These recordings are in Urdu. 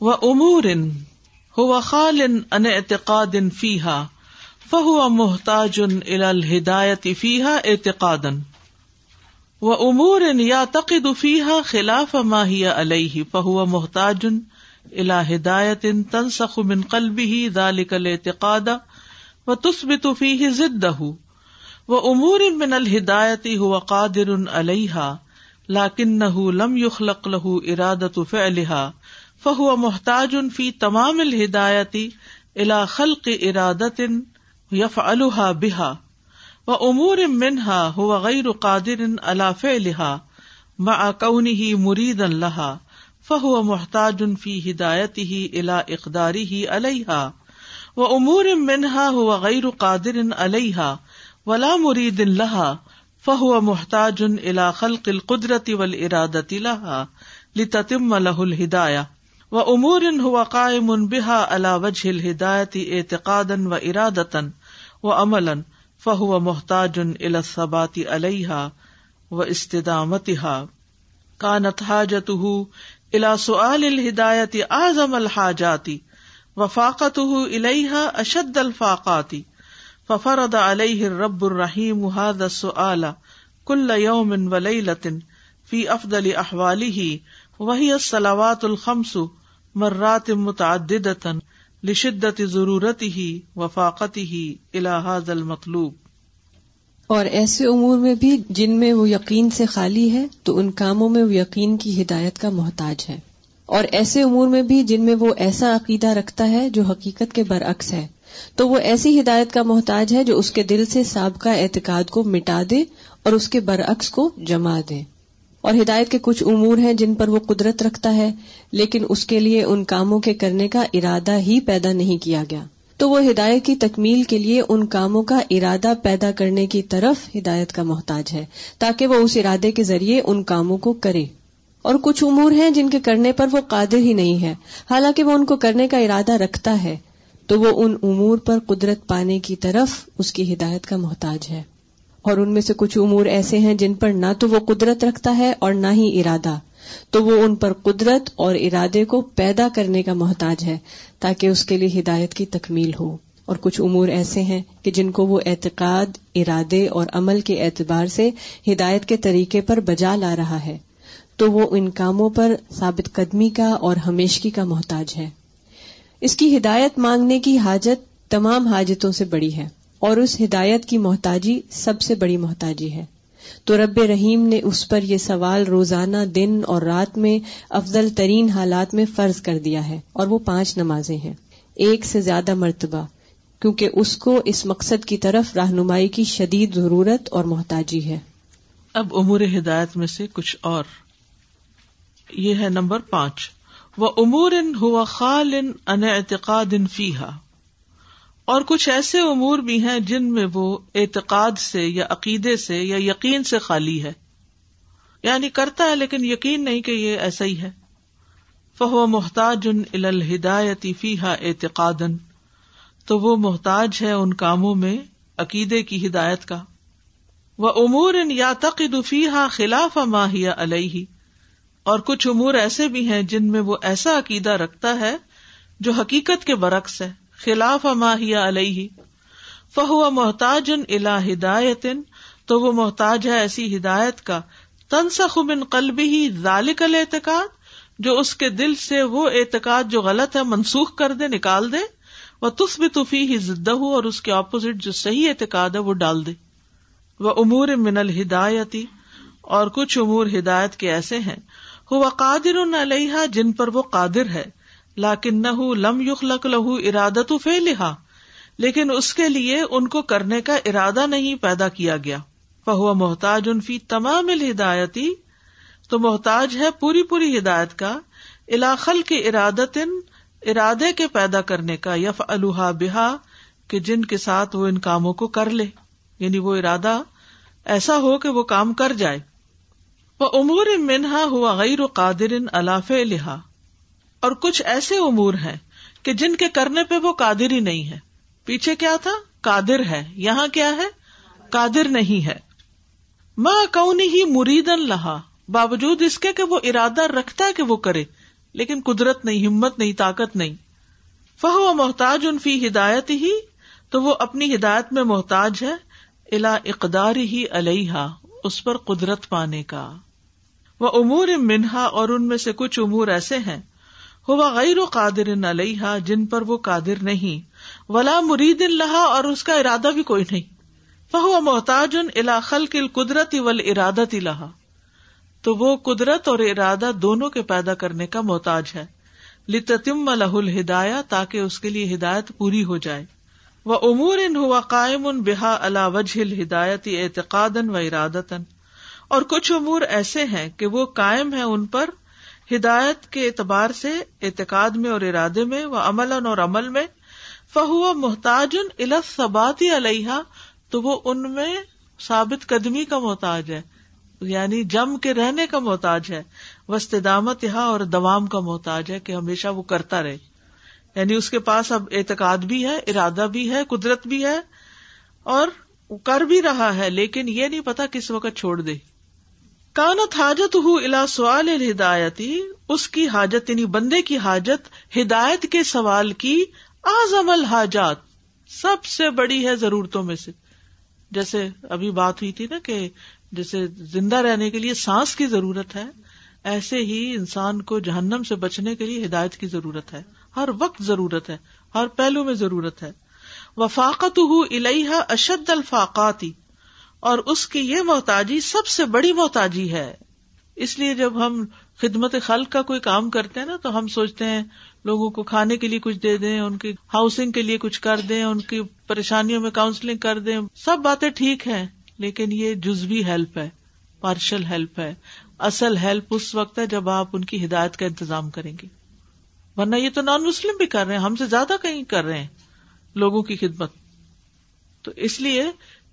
و امور ہو خال ان اعتقاد فیحا فہو محتاج الہدایت فیحا اعتقاد و امور یا تقد فیحا خلاف ماہیا علیہ، فہو محتاج الا ہدایت تنسخ من قلبه ذلك الاعتقاد و تثبت فیہ ضدہ. و امور من الہدایت هو قادر علیہا لیکنہ لم يخلق له ارادت فعلها فہو محتاج فی تمام الہدایتی الا خلق ارادت یف الحا بحا و امور منہا ہو غیر قادر اللہ فلحا مع کونہ مرید اللہ فہو محتاج فی ہدایت ہی الا اقداری ہی علیہ و امور منہا ہو غیر قادر علیہ ولا مرید اللہ فہو محتاج الا خلق القدرت والارادت لہا لتتم له الہدایہ و امور ہوا قائم بحا اللہ وجہ ہدایتی اعتقاد و ارادتن و عمل فہو محتاج الصباتی علیہ و استدامت کانت حاجت الا سعال الہدایت اعظم الحاجاتی وفاقت الیہ اشد الفاقاتی ففرد علیہ رب الرحیم هذا السؤال کل یوم و لیلت فی افضل احوالی وہی السلاوات الخمس مرات متعدد لشدت ضرورت ہی وفاقت ہی الحاظ المطلوب۔ اور ایسے امور میں بھی جن میں وہ یقین سے خالی ہے، تو ان کاموں میں وہ یقین کی ہدایت کا محتاج ہے۔ اور ایسے امور میں بھی جن میں وہ ایسا عقیدہ رکھتا ہے جو حقیقت کے برعکس ہے۔ تو وہ ایسی ہدایت کا محتاج ہے جو اس کے دل سے سابقہ اعتقاد کو مٹا دے اور اس کے برعکس کو جما دے۔ اور ہدایت کے کچھ امور ہیں جن پر وہ قدرت رکھتا ہے، لیکن اس کے لیے ان کاموں کے کرنے کا ارادہ ہی پیدا نہیں کیا گیا۔ تو وہ ہدایت کی تکمیل کے لیے ان کاموں کا ارادہ پیدا کرنے کی طرف ہدایت کا محتاج ہے، تاکہ وہ اس ارادے کے ذریعے ان کاموں کو کرے۔ اور کچھ امور ہیں جن کے کرنے پر وہ قادر ہی نہیں ہے۔ حالانکہ وہ ان کو کرنے کا ارادہ رکھتا ہے، تو وہ ان امور پر قدرت پانے کی طرف اس کی ہدایت کا محتاج ہے۔ اور ان میں سے کچھ امور ایسے ہیں جن پر نہ تو وہ قدرت رکھتا ہے اور نہ ہی ارادہ۔ تو وہ ان پر قدرت اور ارادے کو پیدا کرنے کا محتاج ہے تاکہ اس کے لیے ہدایت کی تکمیل ہو۔ اور کچھ امور ایسے ہیں کہ جن کو وہ اعتقاد، ارادے اور عمل کے اعتبار سے ہدایت کے طریقے پر بجا لا رہا ہے۔ تو وہ ان کاموں پر ثابت قدمی کا اور ہمیشگی کا محتاج ہے۔ اس کی ہدایت مانگنے کی حاجت تمام حاجتوں سے بڑی ہے۔ اور اس ہدایت کی محتاجی سب سے بڑی محتاجی ہے۔ تو رب رحیم نے اس پر یہ سوال روزانہ دن اور رات میں افضل ترین حالات میں فرض کر دیا ہے اور وہ پانچ نمازیں ہیں۔ ایک سے زیادہ مرتبہ، کیونکہ اس کو اس مقصد کی طرف رہنمائی کی شدید ضرورت اور محتاجی ہے۔ اب امور ہدایت میں سے کچھ اور۔ یہ ہے نمبر پانچ۔ وہ امور ان ہوا خال ان اعتقاد ان فیحا اور کچھ ایسے امور بھی ہیں جن میں وہ اعتقاد سے یا عقیدے سے یا یقین سے خالی ہے۔ یعنی کرتا ہے لیکن یقین نہیں کہ یہ ایسا ہی ہے۔ فہو محتاج ان الہدایتی فیحا اعتقاد تو وہ محتاج ہے ان کاموں میں عقیدے کی ہدایت کا۔ وہ امور ان یا تقد فیحا خلاف ماہیا علیہ۔ اور کچھ امور ایسے بھی ہیں جن میں وہ ایسا عقیدہ رکھتا ہے جو حقیقت کے برعکس ہے۔ خلاف ماہیا علیہ فہو محتاج الا ہدایت، تو وہ محتاج ہے ایسی ہدایت کا۔ تنسخ من قلب ہی ذالک الاعتقاد، جو اس کے دل سے وہ اعتقاد جو غلط ہے، منسوخ کر دے، نکال دے۔ وہ تس بھی توفی ہی زدہ ہو اور اس کے اپوزٹ جو صحیح اعتقاد ہے، وہ ڈال دے۔ وہ امور من الہدایتی اور کچھ امور ہدایت کے ایسے ہیں۔ وہ قادر علیہ جن پر وہ قادر ہے۔ لاکن نہ لم یخ لک لہو ارادت فے لہا۔ لیکن اس کے لیے ان کو کرنے کا ارادہ نہیں پیدا کیا گیا۔ فہو محتاج ان فی تمام ہدایتی تو محتاج ہے پوری پوری ہدایت کا۔ علاقل کے ارادت ارادے کے پیدا کرنے کا۔ یف الحا بحا کہ جن کے ساتھ وہ ان کاموں کو کر لے۔ یعنی وہ ارادہ ایسا ہو کہ وہ کام کر جائے۔ وہ امور منہا ہوا غیر قادر الاف لہا اور کچھ ایسے امور ہیں کہ جن کے کرنے پہ وہ قادر ہی نہیں ہے۔ پیچھے کیا تھا؟ قادر ہے۔ یہاں کیا ہے؟ قادر نہیں ہے۔ ماں کون ہی مرید لہا باوجود اس کے کہ وہ ارادہ رکھتا ہے کہ وہ کرے، لیکن قدرت نہیں، ہمت نہیں، طاقت نہیں۔ فہو محتاج ان فی ہدایت ہی تو وہ اپنی ہدایت میں محتاج ہے۔ الا اقدار ہی علیہ اس پر قدرت پانے کا۔ وہ امور منہا اور ان میں سے کچھ امور ایسے ہیں ہوا غیر و قادر علیہ جن پر وہ قادر نہیں۔ ولا مرید اللہ اور اس کا ارادہ بھی کوئی نہیں۔ فہو محتاج ان الاخل کل قدرت ول ارادت الحا تو وہ قدرت اور ارادہ دونوں کے پیدا کرنے کا محتاج ہے۔ لتم لہ الہدایا تاکہ اس کے لیے ہدایت پوری ہو جائے۔ وہ امور ان ہوا قائم ان بحا اللہ وجہ ہدایت اعتقاد و ارادتن اور کچھ امور ایسے ہیں کہ وہ قائم ہے ان پر ہدایت کے اعتبار سے، اعتقاد میں اور ارادے میں، وہ عمل اور عمل میں، فہو محتاج ان البات علیہ تو وہ ان میں ثابت قدمی کا محتاج ہے یعنی جم کے رہنے کا محتاج ہے وسطامت یہاں اور دوام کا محتاج ہے کہ ہمیشہ وہ کرتا رہے۔ یعنی اس کے پاس اب اعتقاد بھی ہے، ارادہ بھی ہے، قدرت بھی ہے، اور کر بھی رہا ہے، لیکن یہ نہیں پتا کس وقت چھوڑ دے۔ کانت حاجت ہُ الا سوال ہدایتی اس کی حاجت یعنی بندے کی حاجت، ہدایت کے سوال کی آزم الحاجات۔ سب سے بڑی ہے ضرورتوں میں سے۔ جیسے ابھی بات ہوئی تھی نا کہ جیسے زندہ رہنے کے لیے سانس کی ضرورت ہے، ایسے ہی انسان کو جہنم سے بچنے کے لیے ہدایت کی ضرورت ہے۔ ہر وقت ضرورت ہے، ہر پہلو میں ضرورت ہے۔ وفاقت ہُ الحا اشد الفاقاتی اور اس کی یہ محتاجی سب سے بڑی محتاجی ہے۔ اس لیے جب ہم خدمت خلق کا کوئی کام کرتے ہیں نا، تو ہم سوچتے ہیں لوگوں کو کھانے کے لیے کچھ دے دیں، ان کی ہاؤسنگ کے لیے کچھ کر دیں، ان کی پریشانیوں میں کاؤنسلنگ کر دیں۔ سب باتیں ٹھیک ہیں، لیکن یہ جزوی ہیلپ ہے پارشل ہیلپ ہے۔ اصل ہیلپ اس وقت ہے جب آپ ان کی ہدایت کا انتظام کریں گے۔ ورنہ یہ تو نان مسلم بھی کر رہے ہیں، ہم سے زیادہ کہیں کر رہے ہیں لوگوں کی خدمت۔ تو اس لیے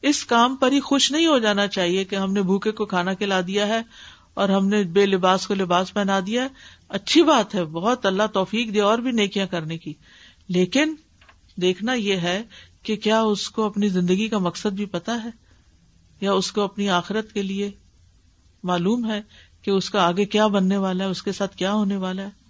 اس کام پر ہی خوش نہیں ہو جانا چاہیے کہ ہم نے بھوکے کو کھانا کھلا دیا ہے اور ہم نے بے لباس کو لباس پہنا دیا ہے۔ اچھی بات ہے، بہت اللہ توفیق دے اور بھی نیکیاں کرنے کی۔ لیکن دیکھنا یہ ہے کہ کیا اس کو اپنی زندگی کا مقصد بھی پتا ہے؟ یا اس کو اپنی آخرت کے لیے معلوم ہے کہ اس کا آگے کیا بننے والا ہے، اس کے ساتھ کیا ہونے والا ہے؟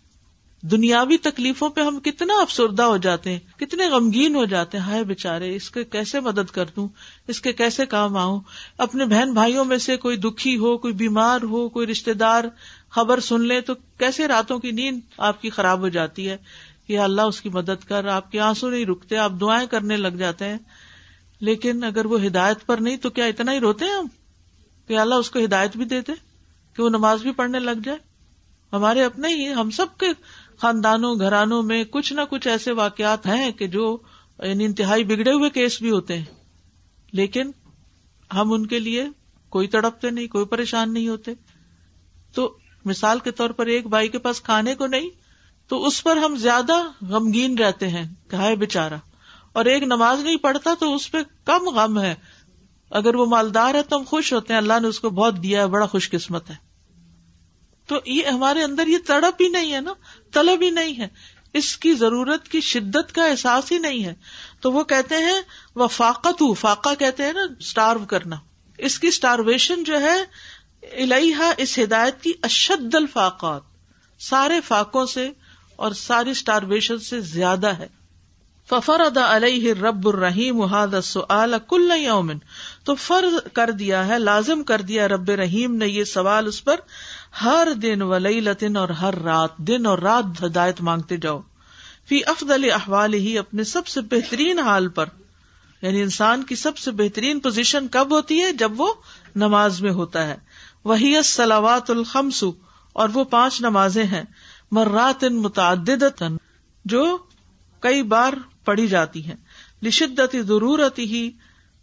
دنیاوی تکلیفوں پہ ہم کتنا افسردہ ہو جاتے ہیں، کتنے غمگین ہو جاتے ہیں۔ ہائے بےچارے اس کے کیسے مدد کر دوں؟ اس کے کیسے کام آؤں؟ اپنے بہن بھائیوں میں سے کوئی دکھی ہو، کوئی بیمار ہو، کوئی رشتے دار خبر سن لے تو کیسے راتوں کی نیند آپ کی خراب ہو جاتی ہے؟ کہ اللہ اس کی مدد کر، آپ کے آنسو نہیں رکتے، آپ دعائیں کرنے لگ جاتے ہیں۔ لیکن اگر وہ ہدایت پر نہیں تو کیا اتنا ہی روتے ہیں ہم؟ کہ اللہ اس کو ہدایت بھی دیتے، کہ وہ نماز بھی پڑھنے لگ جائے۔ ہمارے اپنے ہی، ہم سب کے خاندانوں، گھرانوں میں کچھ نہ کچھ ایسے واقعات ہیں کہ جو یعنی انتہائی بگڑے ہوئے کیس بھی ہوتے ہیں۔ لیکن ہم ان کے لیے کوئی تڑپتے نہیں، کوئی پریشان نہیں ہوتے۔ تو مثال کے طور پر ایک بھائی کے پاس کھانے کو نہیں، تو اس پر ہم زیادہ غمگین رہتے ہیں، کہ بےچارا اور ایک نماز نہیں پڑھتا تو اس پہ کم غم ہے۔ اگر وہ مالدار ہے تو ہم خوش ہوتے ہیں، اللہ نے اس کو بہت دیا ہے، بڑا خوش قسمت ہے۔ تو یہ ہمارے اندر یہ تڑپ ہی نہیں ہے نا، طلب ہی نہیں ہے۔ اس کی ضرورت کی شدت کا احساس ہی نہیں ہے۔ تو وہ کہتے ہیں وہ فاقت ہوں فاقہ کہتے ہیں نا اسٹارو کرنا۔ اس کی اسٹارویشن جو ہے الحا اس ہدایت کی اشد الفاقات۔ سارے فاقوں سے اور ساری اسٹارویشن سے زیادہ ہے۔ ففر ادا علیہ رب الرحیم کل یومن تو فرض کر دیا ہے، لازم کر دیا رب رحیم نے یہ سوال اس پر۔ ہر دن ولی لطن اور ہر رات دن اور رات ہدایت مانگتے جاؤ۔ فی افضل احوال ہی اپنے سب سے بہترین حال پر۔ یعنی انسان کی سب سے بہترین پوزیشن کب ہوتی ہے؟ جب وہ نماز میں ہوتا ہے۔ وہی سلاوات الخمس، اور وہ پانچ نمازیں ہیں۔ مرات متعدد جو کئی بار پڑھی جاتی ہیں۔ لشدت ضرورت ہی،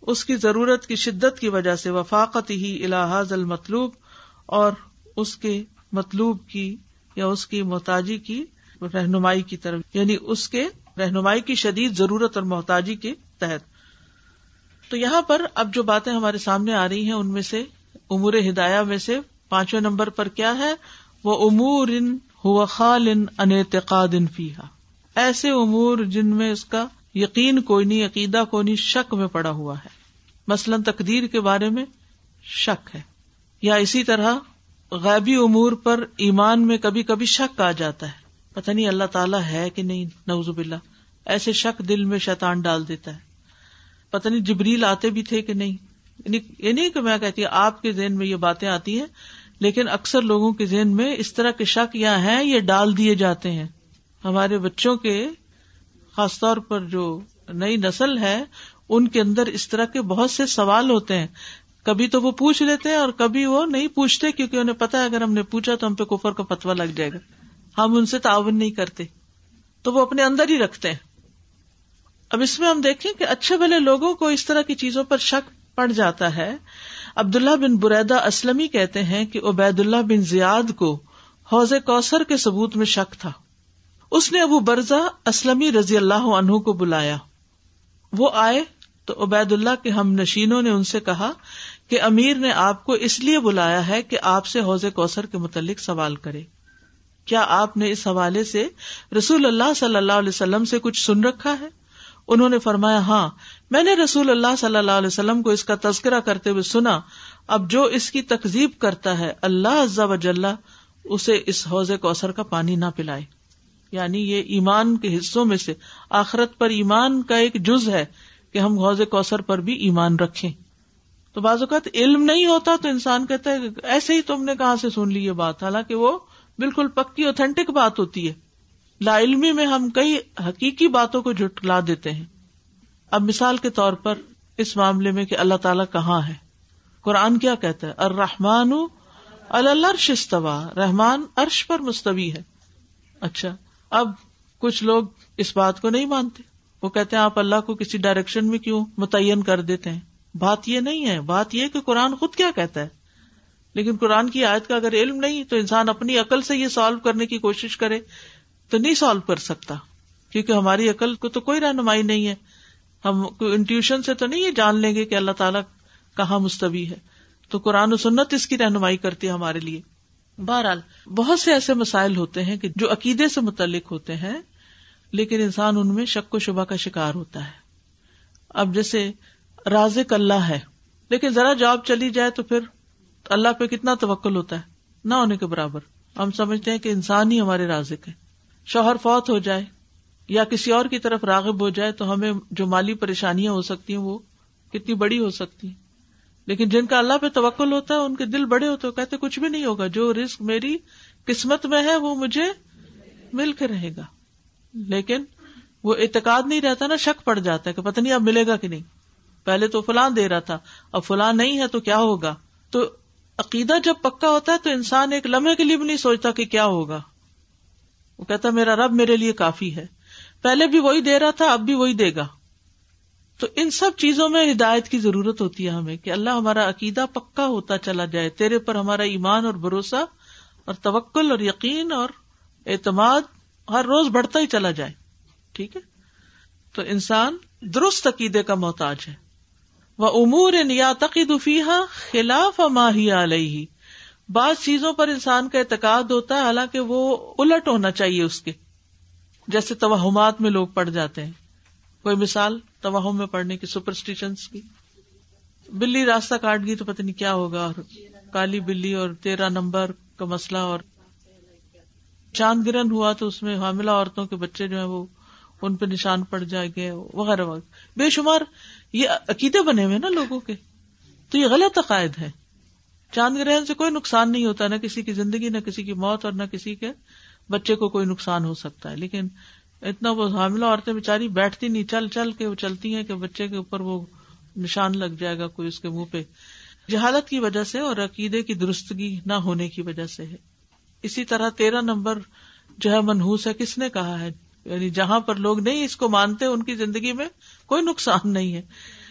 اس کی ضرورت کی شدت کی وجہ سے وفاقت ہی الحاظ المطلوب، اور اس کے مطلوب کی یا اس کی محتاجی کی رہنمائی کی طرف یعنی اس کے رہنمائی کی شدید ضرورت اور محتاجی کے تحت۔ تو یہاں پر اب جو باتیں ہمارے سامنے آ رہی ہیں، ان میں سے امور ہدایہ میں سے پانچویں نمبر پر کیا ہے؟ وہ امور ان ہوا خال ان انتقاد ان فیحا ایسے امور جن میں اس کا یقین کوئی نہیں، عقیدہ کوئی نہیں، شک میں پڑا ہوا ہے۔ مثلاً تقدیر کے بارے میں شک ہے۔ یا اسی طرح غیبی امور پر ایمان میں کبھی کبھی شک آ جاتا ہے۔ پتہ نہیں اللہ تعالیٰ ہے کہ نہیں نوزب اللہ ایسے شک دل میں شیطان ڈال دیتا ہے۔ پتہ نہیں جبریل آتے بھی تھے کہ نہیں۔ یعنی یہ نہیں کہ میں کہتی آپ کے ذہن میں یہ باتیں آتی ہیں، لیکن اکثر لوگوں کے ذہن میں اس طرح کے شک یا ہیں، یہ ڈال دیے جاتے ہیں۔ ہمارے بچوں کے خاص طور پر جو نئی نسل ہے، ان کے اندر اس طرح کے بہت سے سوال ہوتے ہیں۔ کبھی تو وہ پوچھ لیتے ہیں اور کبھی وہ نہیں پوچھتے کیونکہ انہیں پتا ہے اگر ہم نے پوچھا تو ہم پہ کفر کا پتوا لگ جائے گا۔ ہم ان سے تعاون نہیں کرتے۔ تو وہ اپنے اندر ہی رکھتے ہیں۔ اب اس میں ہم دیکھیں کہ اچھے بھلے لوگوں کو اس طرح کی چیزوں پر شک پڑ جاتا ہے۔ عبداللہ بن بریدا اسلم کہتے ہیں کہ عبید اللہ بن زیاد کو حوض کوثر کے ثبوت میں شک تھا۔ اس نے ابو برزا اسلم رضی اللہ عنہ کو بلایا۔ وہ آئے تو عبید اللہ کے ہم نشینوں نے ان سے کہا کہ امیر نے آپ کو اس لیے بلایا ہے کہ آپ سے حوض کوثر کے متعلق سوال کرے۔ کیا آپ نے اس حوالے سے رسول اللہ صلی اللہ علیہ وسلم سے کچھ سن رکھا ہے؟ انہوں نے فرمایا ہاں میں نے رسول اللہ صلی اللہ علیہ وسلم کو اس کا تذکرہ کرتے ہوئے سنا۔ اب جو اس کی تکزیب کرتا ہے، اللہ عزا وجل اسے اس حوض کوثر کا پانی نہ پلائے۔ یعنی یہ ایمان کے حصوں میں سے آخرت پر ایمان کا ایک جز ہے کہ ہم حوض کوثر پر بھی ایمان رکھیں۔ تو بعض اوقات علم نہیں ہوتا تو انسان کہتا ہے ایسے ہی تم نے کہاں سے سن لی یہ بات؟ حالانکہ وہ بالکل پکی اوتھینٹک بات ہوتی ہے۔ لا علمی میں ہم کئی حقیقی باتوں کو جھٹلا دیتے ہیں۔ اب مثال کے طور پر اس معاملے میں کہ اللہ تعالیٰ کہاں ہے؟ قرآن کیا کہتا ہے؟ الرحمان اللہ شستوا رحمان عرش پر مستوی ہے۔ اچھا اب کچھ لوگ اس بات کو نہیں مانتے۔ وہ کہتے ہیں آپ اللہ کو کسی ڈائریکشن میں کیوں متعین کر دیتے ہیں؟ بات یہ نہیں ہے۔ بات یہ کہ قرآن خود کیا کہتا ہے۔ لیکن قرآن کی آیت کا اگر علم نہیں، تو انسان اپنی عقل سے یہ سالو کرنے کی کوشش کرے تو نہیں سالو کر سکتا۔ کیونکہ ہماری عقل کو تو کوئی رہنمائی نہیں ہے۔ ہم انٹیوشن سے تو نہیں یہ جان لیں گے کہ اللہ تعالیٰ کہاں مستوی ہے۔ تو قرآن و سنت اس کی رہنمائی کرتی ہے ہمارے لیے۔ بہرحال، بہت سے ایسے مسائل ہوتے ہیں کہ جو عقیدے سے متعلق ہوتے ہیں، لیکن انسان ان میں شک و شبہ کا شکار ہوتا ہے۔ اب جیسے رازق اللہ ہے۔ لیکن ذرا جاب چلی جائے تو پھر اللہ پہ کتنا توکل ہوتا ہے؟ نہ ہونے کے برابر۔ ہم سمجھتے ہیں کہ انسان ہی ہمارے رازق ہے شوہر فوت ہو جائے یا کسی اور کی طرف راغب ہو جائے تو ہمیں جو مالی پریشانیاں ہو سکتی ہیں وہ کتنی بڑی ہو سکتی ہیں۔ لیکن جن کا اللہ پہ توکل ہوتا ہے، ان کے دل بڑے ہوتے کہتے کچھ بھی نہیں ہوگا، جو رسک میری قسمت میں ہے، وہ مجھے مل کے رہے گا۔ لیکن وہ اعتقاد نہیں رہتا نا شک پڑ جاتا ہے کہ پتہ نہیں اب ملے گا کہ نہیں۔ پہلے تو فلان دے رہا تھا، اب فلان نہیں ہے تو کیا ہوگا؟ تو عقیدہ جب پکا ہوتا ہے تو انسان ایک لمحے کے لیے بھی نہیں سوچتا کہ کیا ہوگا۔ وہ کہتا میرا رب میرے لیے کافی ہے۔ پہلے بھی وہی دے رہا تھا، اب بھی وہی دے گا۔ تو ان سب چیزوں میں ہدایت کی ضرورت ہوتی ہے ہمیں کہ اللہ ہمارا عقیدہ پکا ہوتا چلا جائے، تیرے پر ہمارا ایمان اور بھروسہ اور توکل اور یقین اور اعتماد ہر روز بڑھتا ہی چلا جائے۔ ٹھیک ہے؟ تو انسان درست عقیدے کا محتاج ہے۔ وہ امور یا فیحا خلاف ماہی علیہ بعض چیزوں پر انسان کا اعتقاد ہوتا ہے، حالانکہ وہ الٹ ہونا چاہیے اس کے۔ جیسے توہمات میں لوگ پڑ جاتے ہیں۔ کوئی مثال توہم میں پڑنے کی سپرسٹیشن کی؟ بلی راستہ کاٹ گئی تو پتہ نہیں کیا ہوگا، اور کالی بلی اور تیرہ نمبر کا مسئلہ اور چاند گرہن ہوا تو اس میں حاملہ عورتوں کے بچے جو ہیں وہ ان پہ نشان پڑ جائے گے وغیرہ وغیرہ۔ بے شمار یہ عقیدے بنے ہوئے نا لوگوں کے۔ تو یہ غلط عقائد ہے چاند گرہن سے کوئی نقصان نہیں ہوتا، نہ کسی کی زندگی، نہ کسی کی موت اور نہ کسی کے بچے کو کوئی نقصان ہو سکتا ہے۔ لیکن اتنا وہ حاملہ عورتیں بےچاری بیٹھتی نہیں، چل چل کے وہ چلتی ہیں کہ بچے کے اوپر وہ نشان لگ جائے گا، کوئی اس کے منہ پہ۔ جہالت کی وجہ سے اور عقیدے کی درستگی نہ ہونے کی وجہ سے ہے۔ اسی طرح تیرہ نمبر جو ہے منہوس ہے، کس نے کہا ہے؟ یعنی جہاں پر لوگ نہیں اس کو مانتے ان کی زندگی میں کوئی نقصان نہیں ہے۔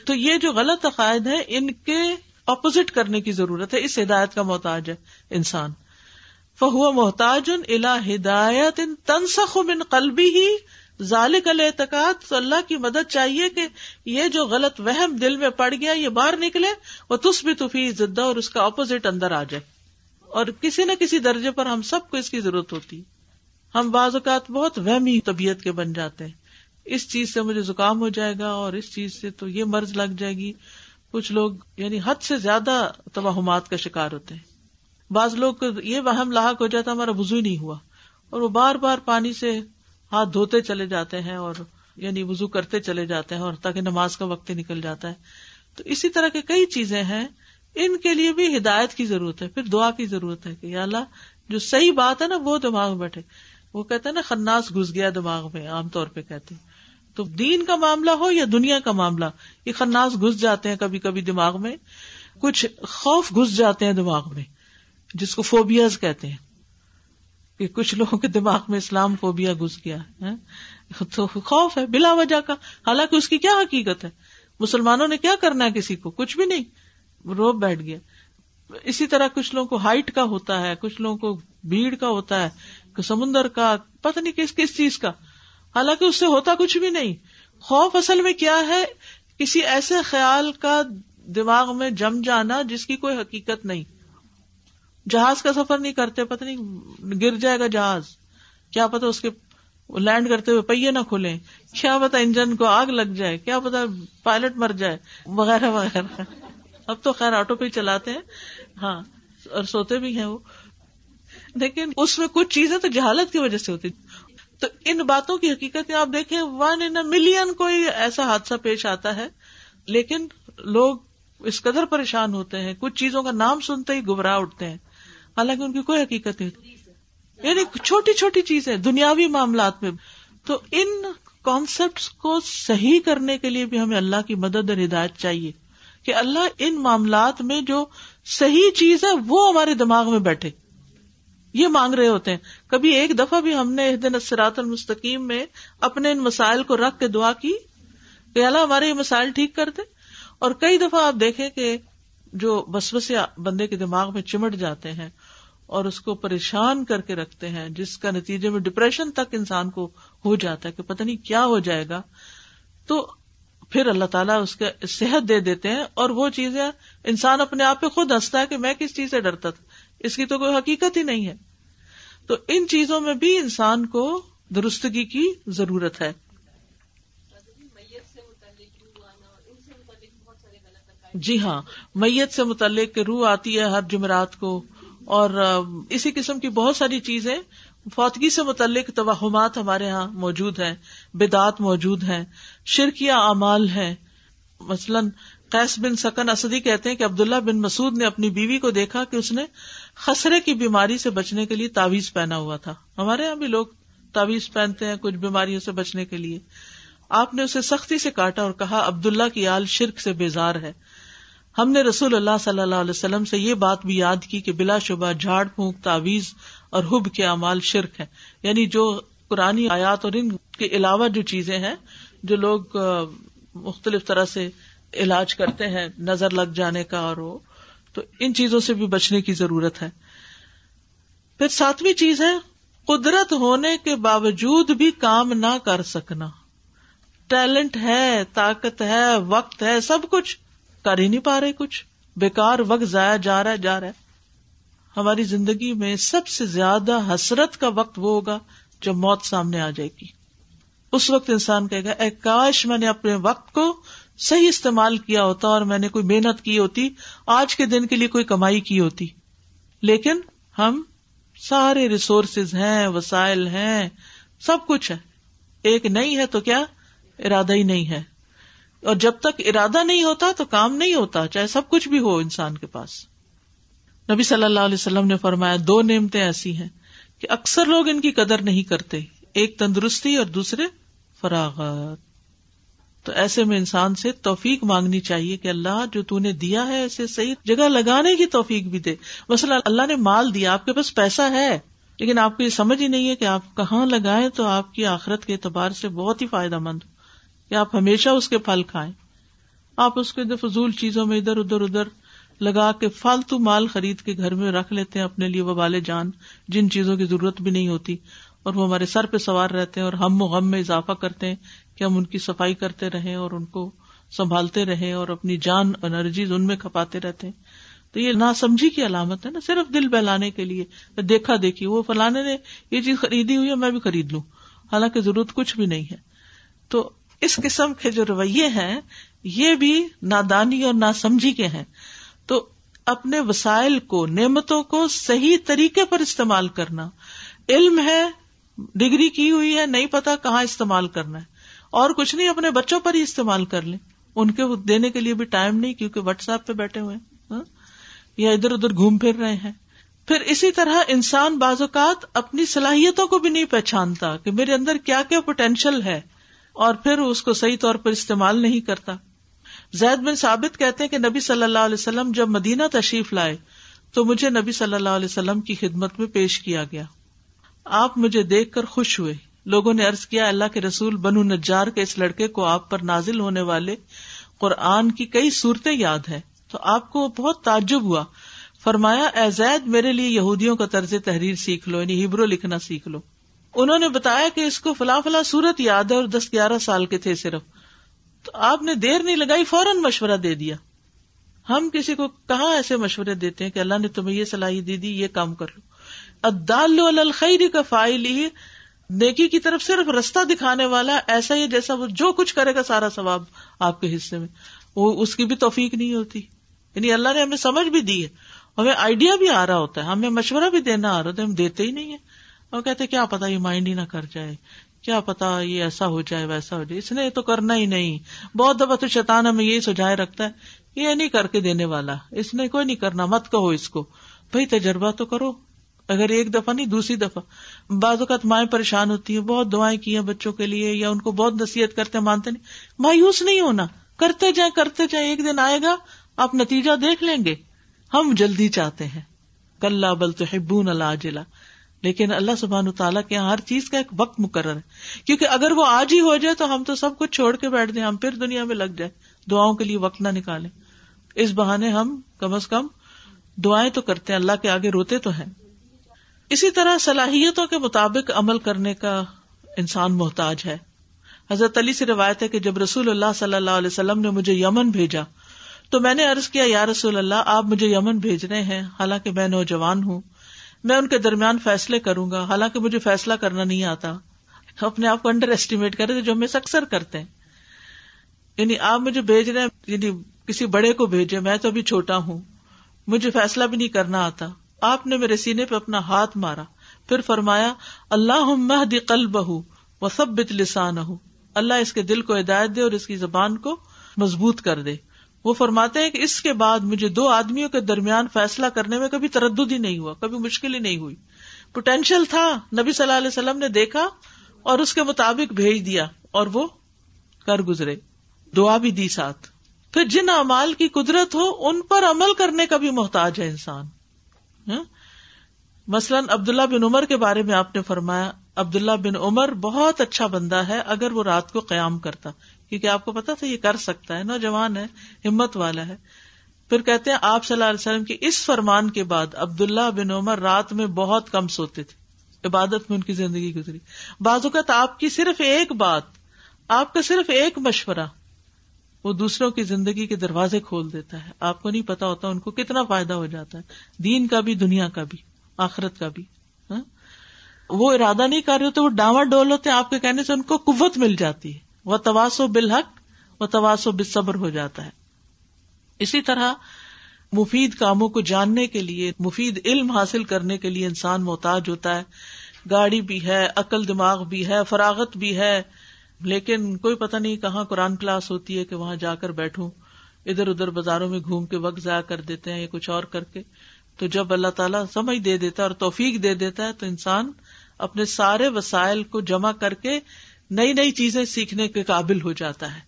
تو یہ جو غلط عقائد ہے ان کے اپوزٹ کرنے کی ضرورت ہے، اس ہدایت کا محتاج ہے انسان۔ فہو محتاج ان الا ہدایت ان تنسخ من قلبی ہی ذالک الاعتقاد، تو اللہ کی مدد چاہیے کہ یہ جو غلط وہم دل میں پڑ گیا، یہ باہر نکلے وہ تس بھی تفی زدہ اور اس کا اپوزٹ اندر آ جائے۔ اور کسی نہ کسی درجے پر ہم سب کو اس کی ضرورت ہوتی۔ ہے ہم بعض اوقات بہت وہمی طبیعت کے بن جاتے ہیں۔ اس چیز سے مجھے زکام ہو جائے گا اور اس چیز سے تو یہ مرض لگ جائے گی۔ کچھ لوگ یعنی حد سے زیادہ توہمات کا شکار ہوتے ہیں۔ بعض لوگ یہ وہم لاحق ہو جاتا ہمارا وزو ہی نہیں ہوا۔ اور وہ بار بار پانی سے ہاتھ دھوتے چلے جاتے ہیں اور یعنی وزو کرتے چلے جاتے ہیں اور تاکہ نماز کا وقت نکل جاتا ہے۔ تو اسی طرح کی کئی چیزیں ہیں۔ ان کے لیے بھی ہدایت کی ضرورت ہے، پھر دعا کی ضرورت ہے کہ اللہ جو صحیح بات ہے نا، وہ دماغ میں بیٹھے۔ وہ کہتے ہیں نا، خناس گھس گیا دماغ میں، عام طور پہ کہتے تو دین کا معاملہ ہو یا دنیا کا معاملہ؟ یہ خناس گھس جاتے ہیں کبھی کبھی دماغ میں۔ کچھ خوف گھس جاتے ہیں دماغ میں، جس کو فوبیاز کہتے ہیں۔ کہ کچھ لوگوں کے دماغ میں اسلام فوبیا گھس گیا ہے تو خوف ہے بلا وجہ کا۔ حالانکہ اس کی کیا حقیقت ہے؟ مسلمانوں نے کیا کرنا ہے کسی کو؟ کچھ بھی نہیں۔ روب بیٹھ گیا۔ اسی طرح کچھ لوگوں کو ہائٹ کا ہوتا ہے، کچھ لوگوں کو بھیڑ کا ہوتا ہے۔ سمندر کا، پتہ نہیں کس کس چیز کا۔ حالانکہ اس سے ہوتا کچھ بھی نہیں۔ خوف اصل میں کیا ہے؟ کسی ایسے خیال کا دماغ میں جم جانا جس کی کوئی حقیقت نہیں۔ جہاز کا سفر نہیں کرتے، پتہ نہیں گر جائے گا جہاز۔ کیا پتا اس کے لینڈ کرتے ہوئے پہیے نہ کھولیں کیا پتا انجن کو آگ لگ جائے۔ کیا پتا پائلٹ مر جائے۔ وغیرہ وغیرہ۔ اب تو خیر آٹو پہ ہی چلاتے ہیں۔ ہاں اور سوتے بھی ہیں وہ۔ لیکن اس میں کچھ چیزیں تو جہالت کی وجہ سے ہوتی تو ان باتوں کی حقیقت آپ دیکھیں ون ان ملین کوئی ایسا حادثہ پیش آتا ہے، لیکن لوگ اس قدر پریشان ہوتے ہیں، کچھ چیزوں کا نام سنتے ہی گبراہ اٹھتے ہیں۔ حالانکہ ان کی کوئی حقیقت نہیں یعنی چھوٹی چھوٹی چیزیں دنیاوی معاملات میں۔ تو ان کانسیپٹ کو صحیح کرنے کے لیے بھی ہمیں اللہ کی مدد اور ہدایت چاہیے کہ اللہ ان معاملات میں جو صحیح چیز ہے، وہ ہمارے دماغ میں بیٹھے۔ یہ مانگ رہے ہوتے ہیں۔ کبھی ایک دفعہ بھی ہم نے دن اسرات المستقیم میں اپنے ان مسائل کو رکھ کے دعا کی کہ اللہ ہمارے یہ مسائل ٹھیک کر دے۔ اور کئی دفعہ آپ دیکھیں کہ جو بس بندے کے دماغ میں چمٹ جاتے ہیں اور اس کو پریشان کر کے رکھتے ہیں، جس کا نتیجے میں ڈپریشن تک انسان کو ہو جاتا ہے کہ پتہ نہیں کیا ہو جائے گا۔ تو پھر اللہ تعالیٰ اس کے صحت دے دیتے ہیں اور وہ چیزیں انسان اپنے آپ پہ خود ہنستا ہے کہ میں کس چیز سے ڈرتا تھا۔ اس کی تو کوئی حقیقت ہی نہیں ہے۔ تو ان چیزوں میں بھی انسان کو درستگی کی ضرورت ہے۔ جی ہاں میت سے متعلق روح آتی ہے ہر جمعرات کو، اور اسی قسم کی بہت ساری چیزیں۔ فوتگی سے متعلق توہمات ہمارے یہاں موجود ہیں بدعت موجود ہیں شرکیہ اعمال ہیں۔ مثلاً قیس بن سکن اسدی کہتے ہیں کہ عبداللہ بن مسعود نے اپنی بیوی کو دیکھا کہ اس نے خسرے کی بیماری سے بچنے کے لیے تعویز پہنا ہوا تھا۔ ہمارے یہاں بھی لوگ تعویز پہنتے ہیں کچھ بیماریوں سے بچنے کے لیے۔ آپ نے اسے سختی سے کاٹا اور کہا، عبداللہ کی آل شرک سے بیزار ہے۔ ہم نے رسول اللہ صلی اللہ علیہ وسلم سے یہ بات بھی یاد کی کہ بلا شبہ جھاڑ، پھونک تعویز اور حب کے اعمال شرک ہے یعنی جو قرآن آیات اور ان کے علاوہ جو چیزیں ہیں، جو لوگ مختلف طرح سے علاج کرتے ہیں، نظر لگ جانے کا اور وہ، تو ان چیزوں سے بھی بچنے کی ضرورت ہے۔ پھر ساتویں چیز ہے، قدرت ہونے کے باوجود بھی کام نہ کر سکنا۔ ٹیلنٹ ہے، طاقت ہے، وقت ہے، سب کچھ کر ہی نہیں پا رہے کچھ۔ بیکار وقت ضائع جا رہا ہے، جا رہا ہے۔ ہماری زندگی میں سب سے زیادہ حسرت کا وقت وہ ہوگا جب موت سامنے آ جائے گی۔ اس وقت انسان کہے گا، اے کاش میں نے اپنے وقت کو صحیح استعمال کیا ہوتا اور میں نے کوئی محنت کی ہوتی، آج کے دن کے لیے کوئی کمائی کی ہوتی۔ لیکن ہم سارے ریسورسز ہیں، وسائل ہیں، سب کچھ ہے۔ ایک نہیں ہے تو کیا؟ ارادہ ہی نہیں ہے۔ اور جب تک ارادہ نہیں ہوتا تو کام نہیں ہوتا، چاہے سب کچھ بھی ہو انسان کے پاس۔ نبی صلی اللہ علیہ وسلم نے فرمایا، دو نعمتیں ایسی ہیں کہ اکثر لوگ ان کی قدر نہیں کرتے، ایک تندرستی اور دوسرے فراغت۔ تو ایسے میں انسان سے توفیق مانگنی چاہیے کہ اللہ جو تو نے دیا ہے اسے صحیح جگہ لگانے کی توفیق بھی دے۔ مثلا اللہ نے مال دیا، آپ کے پاس پیسہ ہے، لیکن آپ کو یہ سمجھ ہی نہیں ہے کہ آپ کہاں لگائیں تو آپ کی آخرت کے اعتبار سے بہت ہی فائدہ مند۔ کہ آپ ہمیشہ اس کے پھل کھائیں۔ آپ اس کے فضول چیزوں میں ادھر ادھر ادھر لگا کے فالتو مال خرید کے گھر میں رکھ لیتے ہیں اپنے لیے، وہ جان جن چیزوں کی ضرورت بھی نہیں ہوتی اور وہ ہمارے سر پہ سوار رہتے ہیں اور ہم و غم میں اضافہ کرتے ہیں کہ ہم ان کی صفائی کرتے رہے اور ان کو سنبھالتے رہے اور اپنی جان انرجیز ان میں کھپاتے رہتے ہیں۔ تو یہ نا سمجھی کی علامت ہے نا، صرف دل بہلانے کے لیے۔ دیکھا دیکھی، وہ فلانے نے یہ چیز خریدی ہوئی ہے، میں بھی خرید لوں۔ حالانکہ ضرورت کچھ بھی نہیں ہے۔ تو اس قسم کے جو رویے ہیں، یہ بھی نادانی اور ناسمجھی کے ہیں۔ تو اپنے وسائل کو، نعمتوں کو صحیح طریقے پر استعمال کرنا۔ علم ہے، ڈگری کی ہوئی ہے، نہیں پتا کہاں استعمال کرنا ہے۔ اور کچھ نہیں، اپنے بچوں پر ہی استعمال کر لیں۔ ان کے دینے کے لیے بھی ٹائم نہیں، کیونکہ واٹس ایپ پہ بیٹھے ہوئے ہاں؟ یا ادھر ادھر گھوم پھر رہے ہیں۔ پھر اسی طرح انسان بعض اوقات اپنی صلاحیتوں کو بھی نہیں پہچانتا کہ میرے اندر کیا کیا پوٹینشیل ہے، اور پھر اس کو صحیح طور پر استعمال نہیں کرتا۔ زید بن ثابت کہتے ہیں کہ نبی صلی اللہ علیہ وسلم جب مدینہ تشریف لائے تو مجھے نبی صلی اللہ علیہ وسلم کی خدمت میں پیش کیا گیا۔ آپ مجھے دیکھ کر خوش ہوئے۔ لوگوں نے ارض کیا، اللہ کے رسول بنو نجار کے اس لڑکے کو آپ پر نازل ہونے والے قرآن کی کئی صورتیں یاد ہیں۔ تو آپ کو بہت تعجب ہوا۔ فرمایا، اے زید، میرے لیے یہودیوں کا طرز تحریر سیکھ لو یعنی ہبرو لکھنا سیکھ لو۔ انہوں نے بتایا کہ اس کو فلاں فلاں صورت یاد ہے اور دس گیارہ سال کے تھے صرف۔ تو آپ نے دیر نہیں لگائی، فوراً مشورہ دے دیا۔ ہم کسی کو کہاں ایسے مشورے دیتے ہیں کہ اللہ نے تمہیں یہ صلاحی دے دی، یہ کام کر لو۔ ادال الخری کا فائل ہی نیکی کی طرف صرف رستہ دکھانے والا ایسا ہی جیسا وہ جو کچھ کرے گا سارا ثواب آپ کے حصے میں۔ وہ اس کی بھی توفیق نہیں ہوتی۔ یعنی اللہ نے ہمیں سمجھ بھی دی ہے۔ ہمیں آئیڈیا بھی آ رہا ہوتا ہے۔ ہمیں مشورہ بھی دینا آ رہا ہوتا ہے۔ ہم دیتے ہی نہیں ہے اور کہتے کیا پتا یہ مائنڈ ہی نہ کر جائے۔ کیا پتا یہ ایسا ہو جائے، ویسا ہو جائے۔ اس نے تو کرنا ہی نہیں۔ بہت دفعہ تو شیطان ہمیں یہی سجائے رکھتا ہے۔ یہ نہیں کر کے دینے والا۔ اس نے کوئی نہیں کرنا۔ مت کہو اس کو۔ بھائی تجربہ تو کرو۔ اگر ایک دفعہ نہیں، دوسری دفعہ۔ بعض اوقات مائیں پریشان ہوتی ہیں، بہت دعائیں کی ہیں بچوں کے لیے یا ان کو بہت نصیحت کرتے مانتے نہیں۔ مایوس نہیں ہونا۔ کرتے جائیں کرتے جائیں، ایک دن آئے گا، آپ نتیجہ دیکھ لیں گے۔ ہم جلدی چاہتے ہیں۔ کل بل تو ہبون اللہ لیکن اللہ سبحان تعالیٰ کے یہاں ہر چیز کا ایک وقت مقرر ہے۔ کیونکہ اگر وہ آج ہی ہو جائے تو ہم تو سب کچھ چھوڑ کے بیٹھ دیں ہم پھر دنیا میں لگ جائیں۔ دعاؤں کے لیے وقت نہ نکالیں۔ اس بہانے ہم کم از کم دعائیں تو کرتے ہیں، اللہ کے آگے روتے تو ہیں۔ اسی طرح صلاحیتوں کے مطابق عمل کرنے کا انسان محتاج ہے۔ حضرت علی سے روایت ہے کہ جب رسول اللہ صلی اللہ علیہ وسلم نے مجھے یمن بھیجا، تو میں نے ارض کیا، یا رسول اللہ، آپ مجھے یمن بھیج رہے ہیں، حالانکہ میں نوجوان ہوں، میں ان کے درمیان فیصلے کروں گا، حالانکہ مجھے فیصلہ کرنا نہیں آتا۔ اپنے آپ کو انڈر ایسٹیمیٹ کرے تھے جو ہم اکثر کرتے ہیں۔ یعنی آپ مجھے بھیج رہے ہیں یعنی کسی بڑے کو بھیجے، میں تو ابھی چھوٹا ہوں، مجھے فیصلہ بھی نہیں کرنا آتا۔ آپ نے میرے سینے پہ اپنا ہاتھ مارا، پھر فرمایا اللہ مہد قل بہ و سب لسان ہوں اللہ اس کے دل کو ہدایت دے اور اس کی زبان کو مضبوط کر دے۔ وہ فرماتے ہیں کہ اس کے بعد مجھے دو آدمیوں کے درمیان فیصلہ کرنے میں کبھی تردد ہی نہیں ہوا، کبھی مشکل ہی نہیں ہوئی۔ پوٹینشیل تھا، نبی صلی اللہ علیہ وسلم نے دیکھا اور اس کے مطابق بھیج دیا اور وہ کر گزرے۔ دعا بھی دی ساتھ۔ پھر جن امال کی قدرت ہو، ان پر عمل کرنے کا بھی محتاج ہے انسان۔ مثلاً عبداللہ بن عمر کے بارے میں آپ نے فرمایا، عبداللہ بن عمر بہت اچھا بندہ ہے اگر وہ رات کو قیام کرتا، کیونکہ آپ کو پتا تھا یہ کر سکتا ہے، نوجوان ہے، ہمت والا ہے۔ پھر کہتے ہیں، آپ صلی اللہ علیہ وسلم کی اس فرمان کے بعد عبداللہ بن عمر رات میں بہت کم سوتے تھے، عبادت میں ان کی زندگی گزری۔ بعض اوقات آپ کی صرف ایک بات، آپ کا صرف ایک مشورہ وہ دوسروں کی زندگی کے دروازے کھول دیتا ہے۔ آپ کو نہیں پتا ہوتا ان کو کتنا فائدہ ہو جاتا ہے۔ دین کا بھی، دنیا کا بھی، آخرت کا بھی۔ ہاں؟ وہ ارادہ نہیں کر رہے ہوتے، وہ ڈاوا ڈول ہوتے آپ کے کہنے سے ان کو قوت مل جاتی ہے۔ وہ تواسو بالحق و تواسو بصبر ہو جاتا ہے۔ اسی طرح مفید کاموں کو جاننے کے لیے، مفید علم حاصل کرنے کے لیے انسان محتاج ہوتا ہے۔ گاڑی بھی ہے، عقل دماغ بھی ہے، فراغت بھی ہے۔ لیکن کوئی پتہ نہیں کہاں قرآن کلاس ہوتی ہے کہ وہاں جا کر بیٹھوں، ادھر ادھر بازاروں میں گھوم کے وقت ضائع کر دیتے ہیں یا کچھ اور کر کے۔ تو جب اللہ تعالیٰ سمجھ دے دیتا ہے اور توفیق دے دیتا ہے تو انسان اپنے سارے وسائل کو جمع کر کے نئی نئی چیزیں سیکھنے کے قابل ہو جاتا ہے۔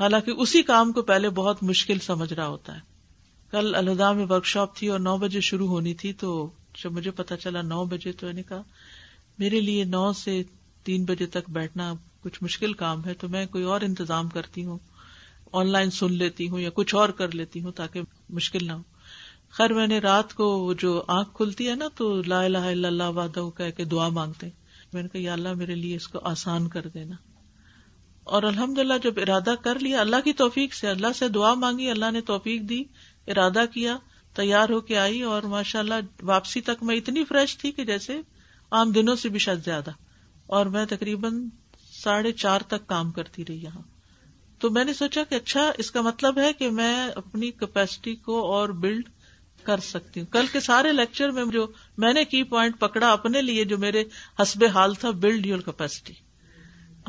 حالانکہ اسی کام کو پہلے بہت مشکل سمجھ رہا ہوتا ہے۔ کل الہدا میں ورک شاپ تھی اور نو بجے شروع ہونی تھی تو جب مجھے پتا چلا نو بجے تو نے کہا، میرے لیے نو سے تین بجے تک بیٹھنا کچھ مشکل کام ہے تو میں کوئی اور انتظام کرتی ہوں، آن لائن سن لیتی ہوں یا کچھ اور کر لیتی ہوں تاکہ مشکل نہ ہو۔ خیر، میں نے رات کو جو آنکھ کھلتی ہے نا تو لا الہ الا اللہ وحدہ کہہ کے دعا مانگتے میں نے کہا، یا اللہ میرے لیے اس کو آسان کر دینا۔ اور الحمد للہ جب ارادہ کر لیا، اللہ کی توفیق سے، اللہ سے دعا مانگی، اللہ نے توفیق دی، ارادہ کیا، تیار ہو کے آئی اور ماشاء اللہ واپسی تک میں اتنی فریش تھی کہ جیسے عام دنوں سے بھی شاید زیادہ۔ اور میں تقریباً ساڑھے چار تک کام کرتی رہی یہاں۔ تو میں نے سوچا کہ اچھا اس کا مطلب ہے کہ میں اپنی کیپیسٹی کو اور بلڈ کر سکتی ہوں۔ کل کے سارے لیکچر میں جو میں نے کی پوائنٹ پکڑا اپنے لیے، جو میرے حسب حال تھا بلڈ یور کیپیسٹی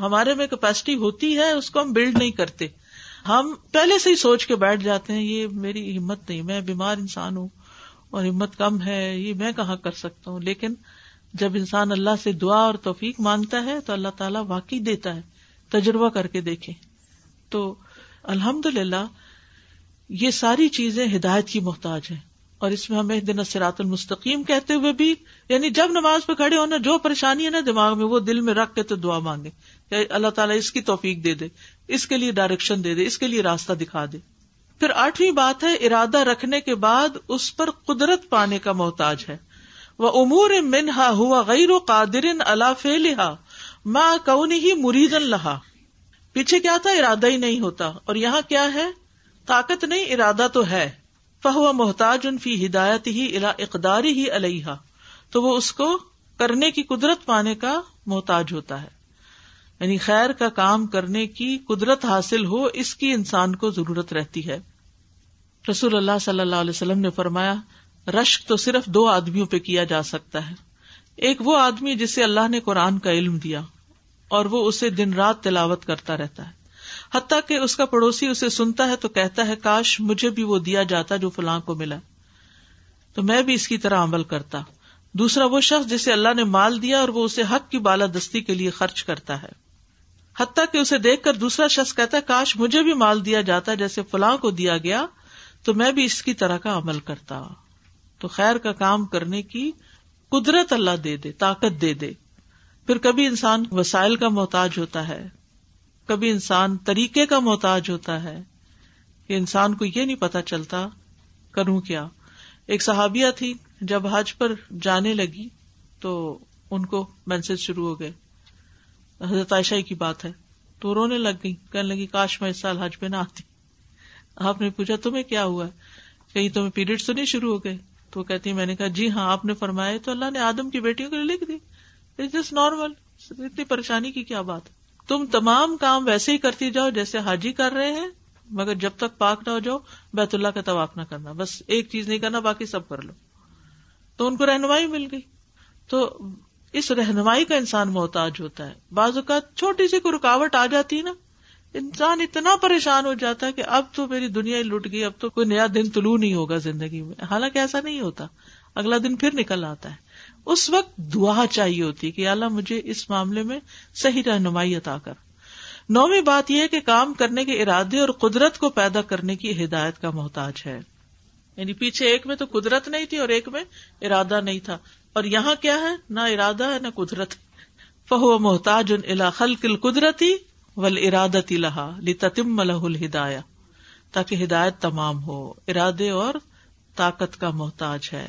ہمارے میں کیپیسٹی ہوتی ہے، اس کو ہم بلڈ نہیں کرتے۔ ہم پہلے سے ہی سوچ کے بیٹھ جاتے ہیں، یہ میری ہمت نہیں، میں بیمار انسان ہوں اور ہمت کم ہے، یہ میں کہاں کر سکتا ہوں؟ لیکن جب انسان اللہ سے دعا اور توفیق مانگتا ہے تو اللہ تعالیٰ واقعی دیتا ہے، تجربہ کر کے دیکھے تو الحمد للہ یہ ساری چیزیں ہدایت کی محتاج ہیں۔ اور اس میں ہمیں دن سرات المستقیم کہتے ہوئے بھی یعنی جب نماز پہ کھڑے ہونا جو پریشانی ہے نا دماغ میں، وہ دل میں رکھ کے تو دعا مانگے۔ کہ اللہ تعالیٰ اس کی توفیق دے دے، اس کے لیے ڈائریکشن دے دے، اس کے لیے راستہ دکھا دے۔ پھر آٹھویں بات ہے، ارادہ رکھنے کے بعد اس پر قدرت پانے کا محتاج ہے۔ وہ امور منہا ہوا غیر و قادر اللہ فیلحا ماں کون ہی مریدن لہا پیچھے کیا تھا؟ ارادہ ہی نہیں ہوتا۔ اور یہاں کیا ہے؟ طاقت نہیں، ارادہ تو ہے۔ فہو محتاج ان فی ہدایت ہی الا اقداری ہی علیہ تو وہ اس کو کرنے کی قدرت پانے کا محتاج ہوتا ہے۔ یعنی خیر کا کام کرنے کی قدرت حاصل ہو، اس کی انسان کو ضرورت رہتی ہے۔ رسول اللہ صلی اللہ علیہ وسلم نے فرمایا رشک تو صرف دو آدمیوں پہ کیا جا سکتا ہے۔ ایک وہ آدمی جسے اللہ نے قرآن کا علم دیا اور وہ اسے دن رات تلاوت کرتا رہتا ہے۔ حتیٰ کہ اس کا پڑوسی اسے سنتا ہے تو کہتا ہے، کاش مجھے بھی وہ دیا جاتا جو فلاں کو ملا۔ تو میں بھی اس کی طرح عمل کرتا۔ دوسرا وہ شخص جسے اللہ نے مال دیا اور وہ اسے حق کی بالادستی کے لیے خرچ کرتا ہے۔ حتیٰ کہ اسے دیکھ کر دوسرا شخص کہتا ہے، کاش مجھے بھی مال دیا جاتا جیسے فلاں کو دیا گیا تو میں بھی اس کی طرح کا عمل کرتا۔ تو خیر کا کام کرنے کی قدرت اللہ دے دے، طاقت دے دے۔ پھر کبھی انسان وسائل کا محتاج ہوتا ہے، کبھی انسان طریقے کا محتاج ہوتا ہے کہ انسان کو یہ نہیں پتا چلتا کروں کیا۔ ایک صحابیہ تھی، جب حج پر جانے لگی تو ان کو مینسج شروع ہو گئے۔ حضرت عائشہ کی بات ہے۔ تو رونے لگ گئی کہنے لگی کاش میں اس سال حج پہ نہ آتی۔ آپ نے پوچھا، تمہیں کیا ہوا کہیں تمہیں پیریڈ تو نہیں شروع ہو گئے؟ تو وہ کہتی میں نے کہا جی ہاں آپ نے فرمایا، تو اللہ نے آدم کی بیٹیوں کے لیے لکھ دی۔ جسٹ نارمل اتنی پریشانی کی کیا بات؟ تم تمام کام ویسے ہی کرتی جاؤ جیسے حاجی کر رہے ہیں، مگر جب تک پاک نہ ہو جاؤ، بیت اللہ کا طواف نہ کرنا۔ بس ایک چیز نہیں کرنا، باقی سب کر لو۔ تو ان کو رہنمائی مل گئی۔ تو اس رہنمائی کا انسان محتاج ہوتا ہے۔ بعض اوقات چھوٹی سی کوئی رکاوٹ آ جاتی ہے نا انسان اتنا پریشان ہو جاتا ہے کہ اب تو میری دنیا ہی لٹ گئی، اب تو کوئی نیا دن طلوع نہیں ہوگا زندگی میں۔ حالانکہ ایسا نہیں ہوتا۔ اگلا دن پھر نکل آتا ہے۔ اس وقت دعا چاہیے ہوتی کہ اللہ مجھے اس معاملے میں صحیح رہنمائی عطا کر۔ نویں بات یہ ہے کہ کام کرنے کے ارادے اور قدرت کو پیدا کرنے کی ہدایت کا محتاج ہے۔ یعنی پیچھے ایک میں تو قدرت نہیں تھی اور ایک میں ارادہ نہیں تھا۔ اور یہاں کیا ہے؟ نہ ارادہ ہے، نہ قدرت۔ فہو محتاج ان خلق قدرتی ول ارادتی لہا لتم لہ الہدایا تاکہ ہدایت تمام ہو، ارادے اور طاقت کا محتاج ہے۔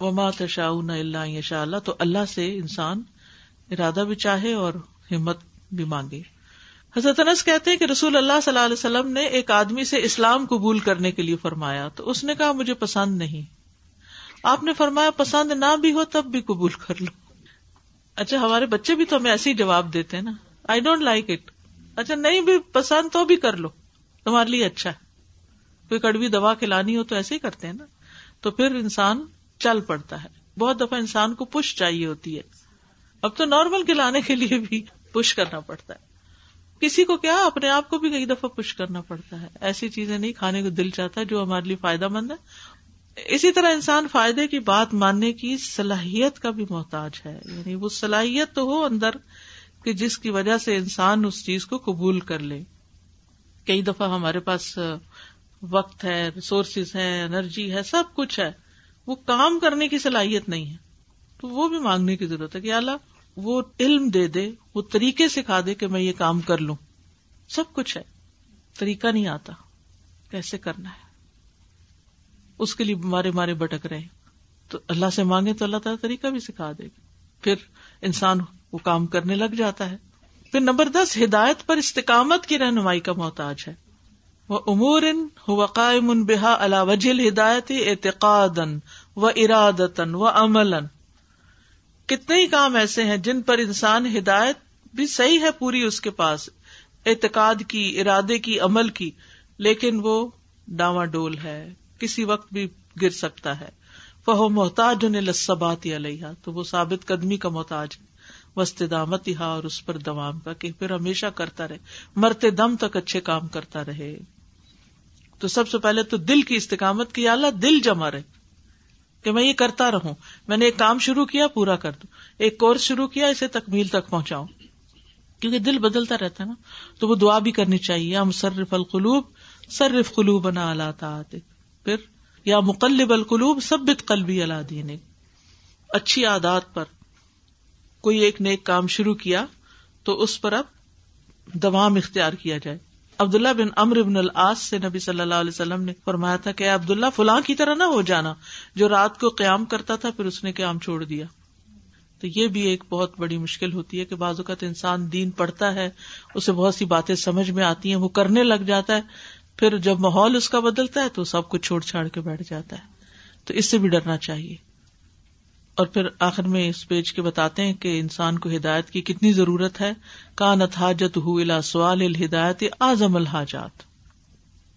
وما تشاء اللہ شاء اللہ، تو اللہ سے انسان ارادہ بھی چاہے اور ہمت بھی مانگے۔ حضرت انس کہتے ہیں کہ رسول اللہ صلی اللہ علیہ وسلم نے ایک آدمی سے اسلام قبول کرنے کے لیے فرمایا، تو اس نے کہا، مجھے پسند نہیں۔ آپ نے فرمایا، پسند نہ بھی ہو تب بھی قبول کر لو۔ اچھا ہمارے بچے بھی تو ہمیں ایسے ہی جواب دیتے ہیں نا۔ آئی ڈونٹ لائک اٹ اچھا نہیں بھی، پسند تو بھی کر لو۔ تمہارے لیے اچھا ہے۔ کوئی کڑوی دوا کھلانی ہو تو ایسے ہی کرتے ہیں نا۔ تو پھر انسان چل پڑتا ہے۔ بہت دفعہ انسان کو پش چاہیے ہوتی ہے۔ اب تو نارمل کھلانے کے لیے بھی پش کرنا پڑتا ہے۔ کسی کو کیا، اپنے آپ کو بھی کئی دفعہ پش کرنا پڑتا ہے۔ ایسی چیزیں نہیں، کھانے کو دل چاہتا جو ہمارے لیے فائدہ مند ہے۔ اسی طرح انسان فائدے کی بات ماننے کی صلاحیت کا بھی محتاج ہے۔ یعنی وہ صلاحیت تو ہو اندر کہ جس کی وجہ سے انسان اس چیز کو قبول کر لے۔ کئی دفعہ ہمارے پاس وقت ہے ریسورسز ہے انرجی ہے، سب کچھ ہے۔ وہ کام کرنے کی صلاحیت نہیں ہے۔ تو وہ بھی مانگنے کی ضرورت ہے کہ اللہ، وہ علم دے دے، وہ طریقے سکھا دے کہ میں یہ کام کر لوں۔ سب کچھ ہے۔ طریقہ نہیں آتا۔ کیسے کرنا ہے؟ اس کے لیے مارے مارے بٹک رہے۔ تو اللہ سے مانگے تو اللہ تعالیٰ طریقہ بھی سکھا دے گا۔ پھر انسان وہ کام کرنے لگ جاتا ہے۔ پھر نمبر دس، ہدایت پر استقامت کی رہنمائی کا محتاج ہے۔ وہ امور قائم بحا اللہ وجل ہدایت اعتقاد و ارادن و عمل کتنے ہی کام ایسے ہیں جن پر انسان ہدایت بھی صحیح ہے پوری اس کے پاس۔ اعتقاد کی، ارادے کی، عمل کی، لیکن وہ ڈاواں ڈول ہے۔ کسی وقت بھی گر سکتا ہے۔ فہو محتاج لسبات علیہ تو وہ ثابت قدمی کا محتاج ہے۔ وسطامت یہاں اور اس پر دوام کا کہ پھر ہمیشہ کرتا رہے، مرتے دم تک اچھے کام کرتا رہے۔ تو سب سے پہلے تو دل کی استقامت کی اعلیٰ دل جمع رہے کہ میں یہ کرتا رہوں۔ میں نے ایک کام شروع کیا، پورا کر دوں ایک کورس شروع کیا، اسے تکمیل تک پہنچاؤں۔ کیونکہ دل بدلتا رہتا ہے نا۔ تو وہ دعا بھی کرنی چاہیے ہم صرف القلوب، صرف قلوب بنا اللہ تعالی پھر، یا مقلب القلوب سبت قلبی اللہ دین اچھی عادات پر۔ کوئی ایک نیک کام شروع کیا تو اس پر اب دوام اختیار کیا جائے۔ عبداللہ بن امر بن العاص سے نبی صلی اللہ علیہ وسلم نے فرمایا تھا کہ عبداللہ، فلاں کی طرح نہ ہو جانا۔ جو رات کو قیام کرتا تھا، پھر اس نے قیام چھوڑ دیا۔ تو یہ بھی ایک بہت بڑی مشکل ہوتی ہے کہ بعض اوقات انسان دین پڑھتا ہے، اسے بہت سی باتیں سمجھ میں آتی ہیں، وہ کرنے لگ جاتا ہے۔ پھر جب ماحول اس کا بدلتا ہے تو سب کچھ چھوڑ چھاڑ کے بیٹھ جاتا ہے۔ تو اس سے بھی ڈرنا چاہیے۔ اور پھر آخر میں اس پیج کے بتاتے ہیں کہ انسان کو ہدایت کی کتنی ضرورت ہے۔ کا نتاجت الا سوال الہدایت اعظم الحاجات۔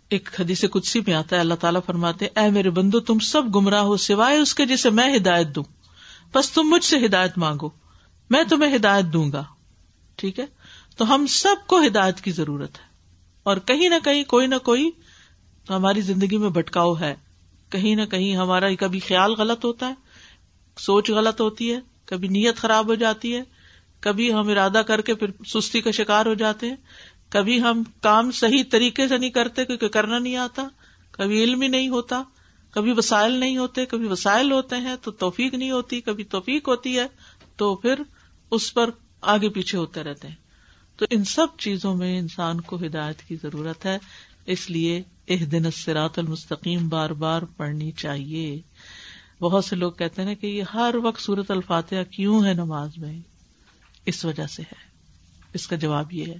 ایک حدیث کچھ میں آتا ہے، اللہ تعالیٰ فرماتے اے میرے بندو، تم سب گمراہ ہو سوائے اس کے جسے میں ہدایت دوں۔ بس تم مجھ سے ہدایت مانگو، میں تمہیں ہدایت دوں گا۔ ٹھیک ہے؟ تو ہم سب کو ہدایت کی ضرورت ہے۔ اور کہیں نہ کہیں، کوئی نہ کوئی ہماری زندگی میں بھٹکاؤ ہے۔ کہیں نہ کہیں ہمارا کبھی خیال غلط ہوتا ہے۔ سوچ غلط ہوتی ہے، کبھی نیت خراب ہو جاتی ہے، کبھی ہم ارادہ کر کے پھر سستی کا شکار ہو جاتے ہیں، کبھی ہم کام صحیح طریقے سے نہیں کرتے، کیونکہ کرنا نہیں آتا، کبھی علم ہی نہیں ہوتا، کبھی وسائل نہیں ہوتے، کبھی وسائل ہوتے ہیں تو توفیق نہیں ہوتی، کبھی توفیق ہوتی ہے تو پھر اس پر آگے پیچھے ہوتے رہتے ہیں۔ تو ان سب چیزوں میں انسان کو ہدایت کی ضرورت ہے، اس لیے ایک دن سرات المستقیم بار بار پڑھنی چاہیے۔ بہت سے لوگ کہتے ہیں کہ یہ ہر وقت سورت الفاتحہ کیوں ہے نماز میں؟ اس وجہ سے ہے۔ اس کا جواب یہ ہے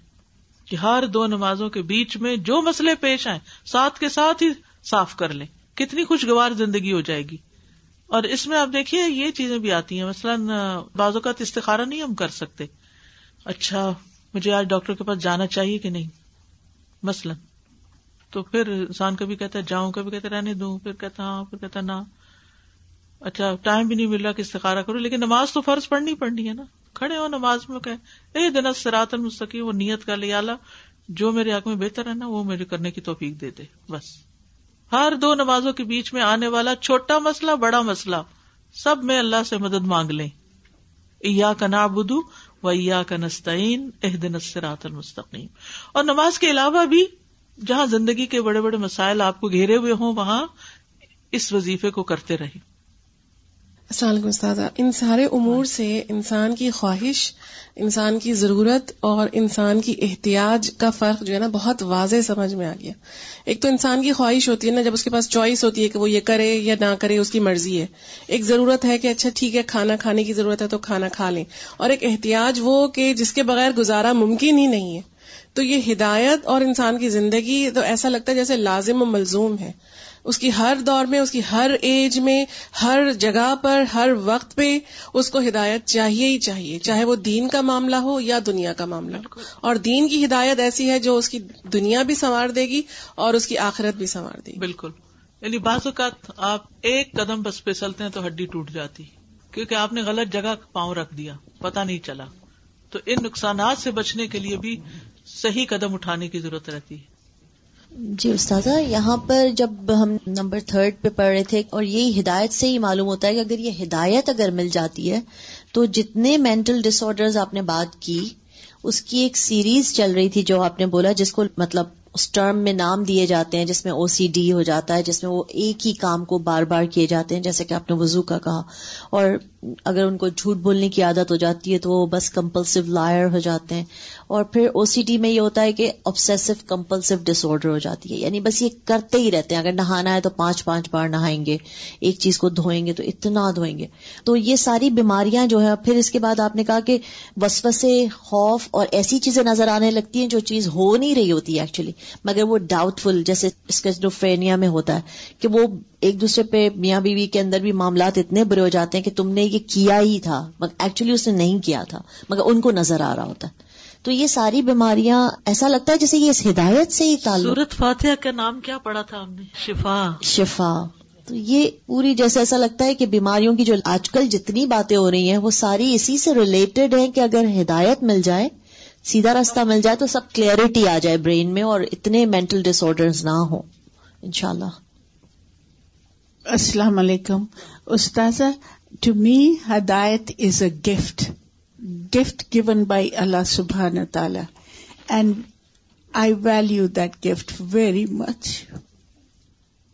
کہ ہر دو نمازوں کے بیچ میں جو مسئلے پیش آئے ساتھ کے ساتھ ہی صاف کر لیں۔ کتنی خوشگوار زندگی ہو جائے گی۔ اور اس میں آپ دیکھیے، یہ چیزیں بھی آتی ہیں۔ مثلاً، بعض اوقات استخارا نہیں ہم کر سکتے۔ اچھا مجھے آج ڈاکٹر کے پاس جانا چاہیے کہ نہیں؟ مثلاً۔ تو پھر انسان کبھی کہتا ہے، جاؤں، کبھی کہتے رہنے دوں۔ پھر کہتا ہاں پھر کہتا نہ۔ اچھا ٹائم بھی نہیں مل رہا کہ استخارا کرو لیکن نماز تو فرض پڑھنی پڑنی ہے نا۔ کھڑے ہو نماز میں کہ دن سرات المستقی وہ نیت کا لیا جو میرے حق میں بہتر ہے نا، وہ میرے کرنے کی توفیق دے دے، بس۔ ہر دو نمازوں کے بیچ میں آنے والا چھوٹا مسئلہ، بڑا مسئلہ، سب میں اللہ سے مدد مانگ لیں۔ ایا کا نابدو و ایا کا نستعین اح دن سرات المستقیم۔ اور نماز کے علاوہ بھی جہاں زندگی کے بڑے بڑے مسائل آپ کو گھیرے ہوئے ہوں، وہاں اس وظیفے کو کرتے رہیں۔ السلام علیکم استاد، ان سارے امور سے انسان کی خواہش، انسان کی ضرورت اور انسان کی احتیاط کا فرق جو ہے نا بہت واضح سمجھ میں آ گیا۔ ایک تو انسان کی خواہش ہوتی ہے نا، جب اس کے پاس چوائس ہوتی ہے کہ وہ یہ کرے یا نہ کرے، اس کی مرضی ہے۔ ایک ضرورت ہے کہ اچھا ٹھیک ہے، کھانا کھانے کی ضرورت ہے تو کھانا کھا لیں۔ اور ایک احتیاط وہ کہ جس کے بغیر گزارا ممکن ہی نہیں ہے۔ تو یہ ہدایت اور انسان کی زندگی، تو ایسا لگتا ہے جیسے لازم و ملزوم ہے۔ اس کی ہر دور میں اس کی ہر ایج میں ہر جگہ پر ہر وقت پہ اس کو ہدایت چاہیے ہی چاہیے چاہے وہ دین کا معاملہ ہو یا دنیا کا معاملہ ہو۔ اور دین کی ہدایت ایسی ہے جو اس کی دنیا بھی سنوار دے گی اور اس کی آخرت بھی سنوار دے گی۔ بالکل۔ یعنی بعض اوقات آپ ایک قدم بس پھسلتے ہیں تو ہڈی ٹوٹ جاتی کیونکہ آپ نے غلط جگہ پاؤں رکھ دیا پتا نہیں چلا۔ تو ان نقصانات سے بچنے کے لیے بھی صحیح قدم اٹھانے کی ضرورت رہتی۔ ہے جی استاذہ، یہاں پر جب ہم نمبر تھرڈ پہ پڑھ رہے تھے اور یہی ہدایت سے ہی معلوم ہوتا ہے کہ اگر یہ ہدایت اگر مل جاتی ہے، تو جتنے مینٹل ڈس آرڈر آپ نے بات کی، اس کی ایک سیریز چل رہی تھی جو آپ نے بولا، جس کو مطلب اس ٹرم میں نام دیے جاتے ہیں، جس میں او سی ڈی ہو جاتا ہے، جس میں وہ ایک ہی کام کو بار بار کیے جاتے ہیں، جیسے کہ آپ نے وضو کا کہا۔ اور اگر ان کو جھوٹ بولنے کی عادت ہو جاتی ہے، تو وہ بس کمپلسو لائر ہو جاتے ہیں۔ اور پھر او سی ڈی میں یہ ہوتا ہے کہ آبسیسو کمپلسو ڈس آرڈر ہو جاتی ہے۔ یعنی بس یہ کرتے ہی رہتے ہیں۔ اگر نہانا ہے تو پانچ پانچ بار نہائیں گے، ایک چیز کو دھوئیں گے تو اتنا دھوئیں گے۔ تو یہ ساری بیماریاں جو ہے پھر اس کے بعد آپ نے کہا کہ وسوسے، خوف اور ایسی چیزیں نظر آنے لگتی ہیں جو چیز ہو نہیں رہی ہوتی ہے ایکچولی مگر وہ ڈاؤٹ فل جیسے اسکیزوفرینیا میں ہوتا ہے کہ وہ ایک دوسرے پہ میاں بیوی کے اندر بھی معاملات اتنے برے ہو جاتے ہیں کہ تم نے یہ کیا ہی تھا ایکچولی اس نے نہیں کیا تھا، مگر ان کو نظر آ رہا ہوتا ہے۔ تو یہ ساری بیماریاں ایسا لگتا ہے جیسے یہ اس ہدایت سے ہی تعلق سورت فاتحہ کا نام کیا پڑا تھا ہم نے؟ شفا۔ شفا۔ تو یہ پوری جیسے ایسا لگتا ہے کہ بیماریوں کی جو آج کل جتنی باتیں ہو رہی ہیں وہ ساری اسی سے ریلیٹڈ ہیں کہ اگر ہدایت مل جائے سیدھا راستہ مل جائے تو سب کلیئرٹی آ جائے برین میں اور اتنے مینٹل ڈس آرڈر نہ ہو انشاءاللہ۔ السلام علیکم۔ استاذہ ٹو می ہدایت is a gift gift given by اللہ سبحان تعالی and I value that gift very much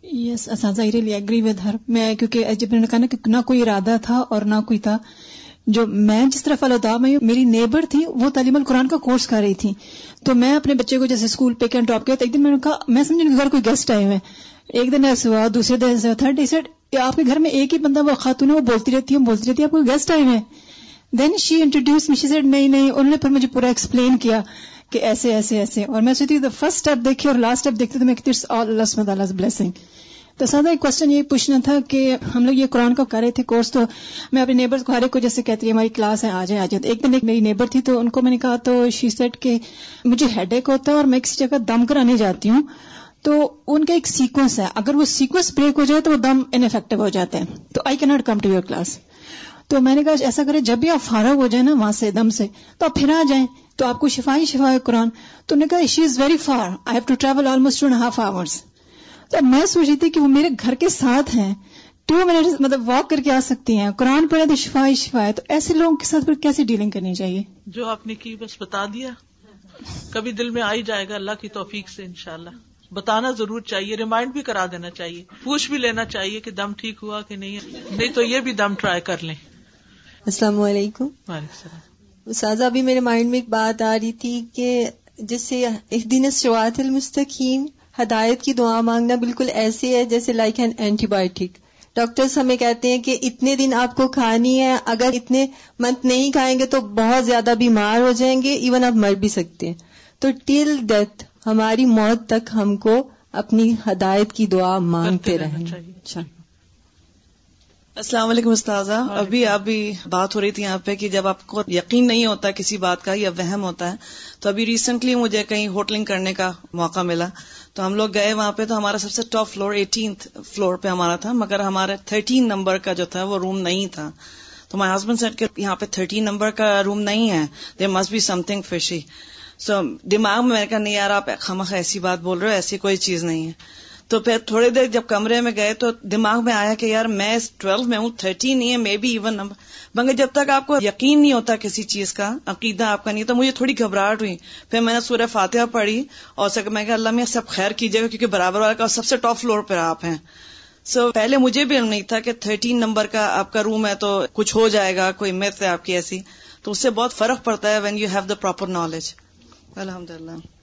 yes اساتذہ ریلی ایگری ود ہر میں کیونکہ جب نے کہا نا کہ نہ کوئی ارادہ تھا اور نہ کوئی تھا جو میں جس طرح فالو تھا میں میری نیبر تھی وہ تعلیم القرآن کا کورس کر رہی تھی تو میں اپنے بچے کو جیسے اسکول پک اینڈ ڈراپ کیا تو ایک دن میں نے کہا میں سمجھ گھر کوئی گیسٹ آئے ہوئے ایک دن ایسے ہوا دوسرے دن ایسے ہوا تھرڈ ڈے سیٹ آپ کے گھر میں ایک ہی بندہ وہ خاتون ہے وہ بولتی رہتی ہے بولتی رہتی ہے آپ کو گیسٹ آئے ہوئے دین شی انٹروڈیوس مشی سیٹ نہیں نہیں انہوں نے پھر مجھے پورا ایکسپلین کیا کہ ایسے ایسے ایسے اور میں سوچتی فرسٹ اسٹیپ دیکھی اور لاسٹ اسٹیپ دیکھتی تو میں آل اللہ بلیسنگ تو سادہ ایک کوشچن یہ پوچھنا تھا کہ ہم لوگ یہ قرآن کا کر رہے تھے کورس تو میں اپنے نیبر کو ہر ایک کو جیسے کہتی ہے ہماری کلاس ہے، آ جائیں آ جائیں۔ ایک دن ایک میری نیبر تھی تو ان کو میں نے کہا تو شی سیٹ کہ مجھے ہیڈ ایک ہوتا ہے اور میں کسی جگہ دم کرانے جاتی ہوں۔ تو ان کا ایک سیکوینس ہے۔ اگر وہ سیکوینس بریک ہو جائے تو وہ دم انفیکٹو ہو جاتے ہیں۔ تو I can't come to your class تو میں نے کہا، ایسا کرے، جب بھی آپ فارغ ہو جائیں نا وہاں سے دم سے، تو آپ پھر آ جائیں، تو آپ کو شفا ہی شفا ہے قرآن۔ تو نے کہا she is very far I have to travel almost two and half hours تو میں سوچ رہی تھی کہ وہ میرے گھر کے ساتھ ہیں۔ ٹو منٹ مطلب واک کر کے آ سکتی ہیں۔ قرآن پڑھے تو شفا ہی شفا ہے تو ایسے لوگوں کے ساتھ پھر کیسے ڈیلنگ کرنی چاہیے؟ جو آپ نے کی، بس بتا دیا۔ کبھی دل میں آئی جائے گا۔ اللہ کی توفیق سے، انشاءاللہ۔ بتانا ضرور چاہیے ریمائنڈ بھی کرا دینا چاہیے۔ پوچھ بھی لینا چاہیے کہ دم ٹھیک ہوا کہ نہیں۔ نہیں تو یہ بھی دم ٹرائی کر لیں۔ السلام علیکم۔ استاذہ ابھی میرے مائنڈ میں ایک بات آ رہی تھی کہ جیسے ایک دن شروعات المستقیم ہدایت کی دعا مانگنا بالکل ایسے ہے جیسے like an antibiotic doctors ہمیں کہتے ہیں کہ اتنے دن آپ کو کھانی ہے اگر اتنے منتھ نہیں کھائیں گے تو بہت زیادہ بیمار ہو جائیں گے ایون آپ مر بھی سکتے ہیں۔ تو ٹل ڈیتھ ہماری موت تک ہم کو اپنی ہدایت کی دعا مانگتے رہیں۔ السلام علیکم استاذہ۔ ابھی آپ بھی بات ہو رہی تھی یہاں پہ کہ جب آپ کو یقین نہیں ہوتا کسی بات کا یا وہم ہوتا ہے تو ابھی ریسنٹلی مجھے کہیں ہوٹلنگ کرنے کا موقع ملا۔ تو ہم لوگ گئے وہاں پہ تو ہمارا سب سے ٹاپ فلور ایٹینتھ فلور پہ ہمارا تھا مگر ہمارے تھرٹین نمبر کا جو تھا وہ روم نہیں تھا۔ تو مائی ہسبینڈ سیٹ کے یہاں پہ تھرٹین نمبر کا روم نہیں ہے۔ There must be something fishy so دماغ میں میں نے کہا نہیں یار آپ خمخ ایسی بات بول رہے ہو ایسی کوئی چیز نہیں ہے۔ تو پھر تھوڑی دیر جب کمرے میں گئے تو دماغ میں آیا کہ یار میں ٹویلو میں ہوں تھرٹی نہیں ہے مے بی ایون نمبر مگر جب تک آپ کو یقین نہیں ہوتا کسی چیز کا عقیدہ آپ کا نہیں تو مجھے تھوڑی گھبراہٹ ہوئی۔ پھر میں نے سورہ فاتحہ پڑھی اور سک میں کہ اللہ میں سب خیر کیجیے گا کیونکہ برابر والا کا سب سے ٹاپ فلور پہ آپ ہیں۔ سو so, پہلے مجھے بھی علم نہیں تھا کہ تھرٹین نمبر کا آپ کا روم ہے تو کچھ ہو جائے گا کوئی میتھ ہے آپ کی ایسی۔ تو اس سے بہت فرق پڑتا ہے when you have the proper knowledge الحمد للہ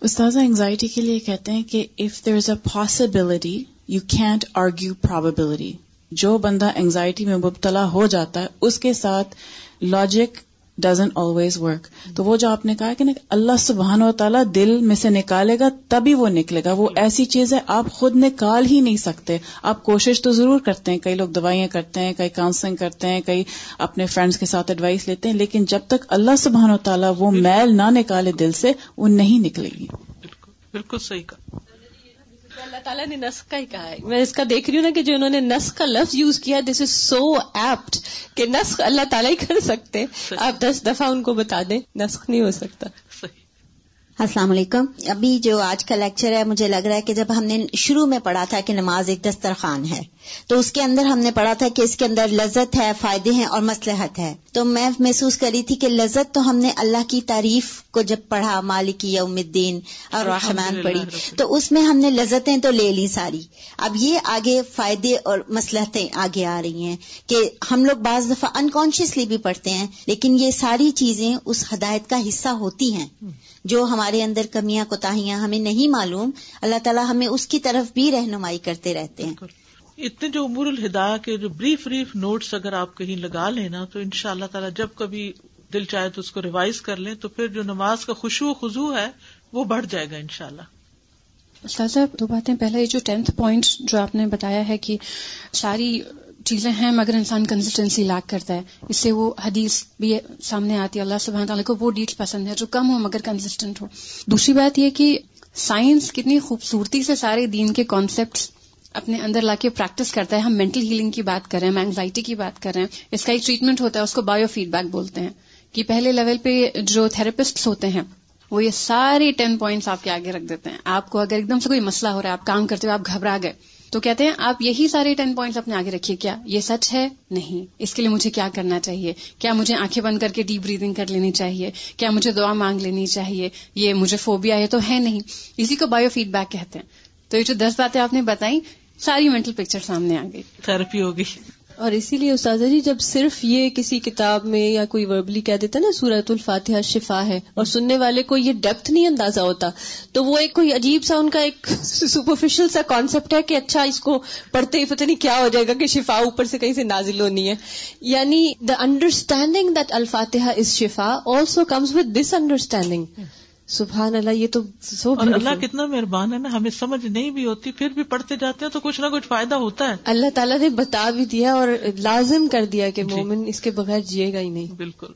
استاذہ انگزائٹی کے لیے کہتے ہیں کہ if there is a possibility you can't argue probability جو بندہ انگزائٹی میں مبتلا ہو جاتا ہے، اس کے ساتھ لاجک ڈزن آلویز ورک تو وہ جو آپ نے کہا کہ اللہ سبحان و تعالیٰ دل میں سے نکالے گا، تبھی وہ نکلے گا۔ وہ ایسی چیز ہے، آپ خود نکال ہی نہیں سکتے۔ آپ کوشش تو ضرور کرتے ہیں، کئی لوگ دوائیاں کرتے ہیں، کئی کاؤنسلنگ کرتے ہیں، کئی اپنے فرینڈس کے ساتھ ایڈوائس لیتے ہیں، لیکن جب تک اللہ سبحان و تعالیٰ وہ میل نہ نکالے دل سے، وہ نہیں نکلے گی۔ بالکل صحیح کہا۔ اللہ تعالیٰ نے نسخ کا ہی کہا ہے۔ میں اس کا دیکھ رہی ہوں نا کہ جو انہوں نے نسخ کا لفظ یوز کیا دس از سو ایپٹ کہ نسخ اللہ تعالیٰ ہی کر سکتے۔ آپ دس دفعہ ان کو بتا دیں نسخ نہیں ہو سکتا۔ السلام علیکم۔ ابھی جو آج کا لیکچر ہے مجھے لگ رہا ہے کہ جب ہم نے شروع میں پڑھا تھا کہ نماز ایک دسترخوان ہے تو اس کے اندر ہم نے پڑھا تھا کہ اس کے اندر لذت ہے فائدے ہیں اور مسلحت ہے۔ تو میں محسوس کری تھی کہ لذت تو ہم نے اللہ کی تعریف کو جب پڑھا مالکی یوم الدین اور رحمان پڑھی تو اس میں ہم نے لذتیں تو لے لی ساری۔ اب یہ آگے فائدے اور مسلحتیں آگے آ رہی ہیں کہ ہم لوگ بعض دفعہ انکانشیسلی بھی پڑھتے ہیں لیکن یہ ساری چیزیں اس ہدایت کا حصہ ہوتی ہیں۔ جو ہمارے اندر کمیاں کوتاہیاں ہمیں نہیں معلوم اللہ تعالیٰ ہمیں اس کی طرف بھی رہنمائی کرتے رہتے ہیں۔ اتنے جو امور الہدا کے جو بریف بریف نوٹس اگر آپ کہیں لگا لیں نا تو ان شاء اللہ تعالیٰ جب کبھی دل چاہے تو اس کو ریوائز کر لیں تو پھر جو نماز کا خوشبو خزو ہے وہ بڑھ جائے گا ان شاء اللہ دو باتیں۔ پہلے یہ جو ٹینتھ پوائنٹ جو آپ نے بتایا ہے کہ ساری چیزیں ہیں مگر انسان کنسسٹنسی لاک کرتا ہے۔ اس سے وہ حدیث بھی سامنے آتی ہے۔ اللہ سبحانہ تعالیٰ کو وہ ڈیٹس پسند ہے جو کم ہو مگر کنسسٹنٹ ہو دوسری بات یہ کہ سائنس کتنی خوبصورتی سے سارے دین کے کانسیپٹس اپنے اندر لا کے پریکٹس کرتا ہے۔ ہم مینٹل ہیلنگ کی بات کر رہے ہیں اینگزائٹی کی بات کر رہے ہیں۔ اس کا ایک ٹریٹمنٹ ہوتا ہے، اس کو بایو فیڈ بیک بولتے ہیں۔ کہ پہلے لیول پہ جو تھراپسٹ ہوتے ہیں، وہ یہ سارے ٹین پوائنٹس آپ کے آگے رکھ دیتے ہیں۔ آپ کو اگر ایک دم سے کوئی مسئلہ ہو رہا ہے، آپ کام کرتے ہوئے آپ گھبرا گئے تو کہتے ہیں، آپ یہی سارے ٹین پوائنٹس اپنے آگے رکھیے، کیا یہ سچ ہے؟ نہیں. اس کے لیے مجھے کیا کرنا چاہیے؟ کیا مجھے آنکھیں بند کر کے ڈیپ بریدنگ کر لینی چاہیے؟ کیا مجھے دعا مانگ لینی چاہیے؟ یہ مجھے فوبیا ہے تو ہے نہیں. اسی کو بایو فیڈ بیک کہتے ہیں. تو یہ جو دس باتیں آپ نے بتائی ساری مینٹل پکچر سامنے آ گئی. تھراپی ہوگی اور اسی لیے استاذہ جی جب صرف یہ کسی کتاب میں یا کوئی وربلی کہہ دیتا نا سورت الفاتحہ شفا ہے اور سننے والے کو یہ ڈیپتھ نہیں اندازہ ہوتا، تو وہ ایک کوئی عجیب سا ان کا ایک سپرفیشل سا کانسیپٹ ہے کہ اچھا اس کو پڑھتے ہی پتہ نہیں کیا ہو جائے گا کہ شفا اوپر سے کہیں سے نازل ہونی ہے۔ یعنی دا انڈرسٹینڈنگ دیٹ الفاتحہ از شفا also comes with this understanding سبحان اللہ یہ تو سو اور اللہ کتنا مہربان ہے نا ہمیں سمجھ نہیں بھی ہوتی پھر بھی پڑھتے جاتے ہیں تو کچھ نہ کچھ فائدہ ہوتا ہے۔ اللہ تعالیٰ نے بتا بھی دیا اور لازم کر دیا کہ جی۔ مومن اس کے بغیر جیے گا ہی نہیں۔ بالکل۔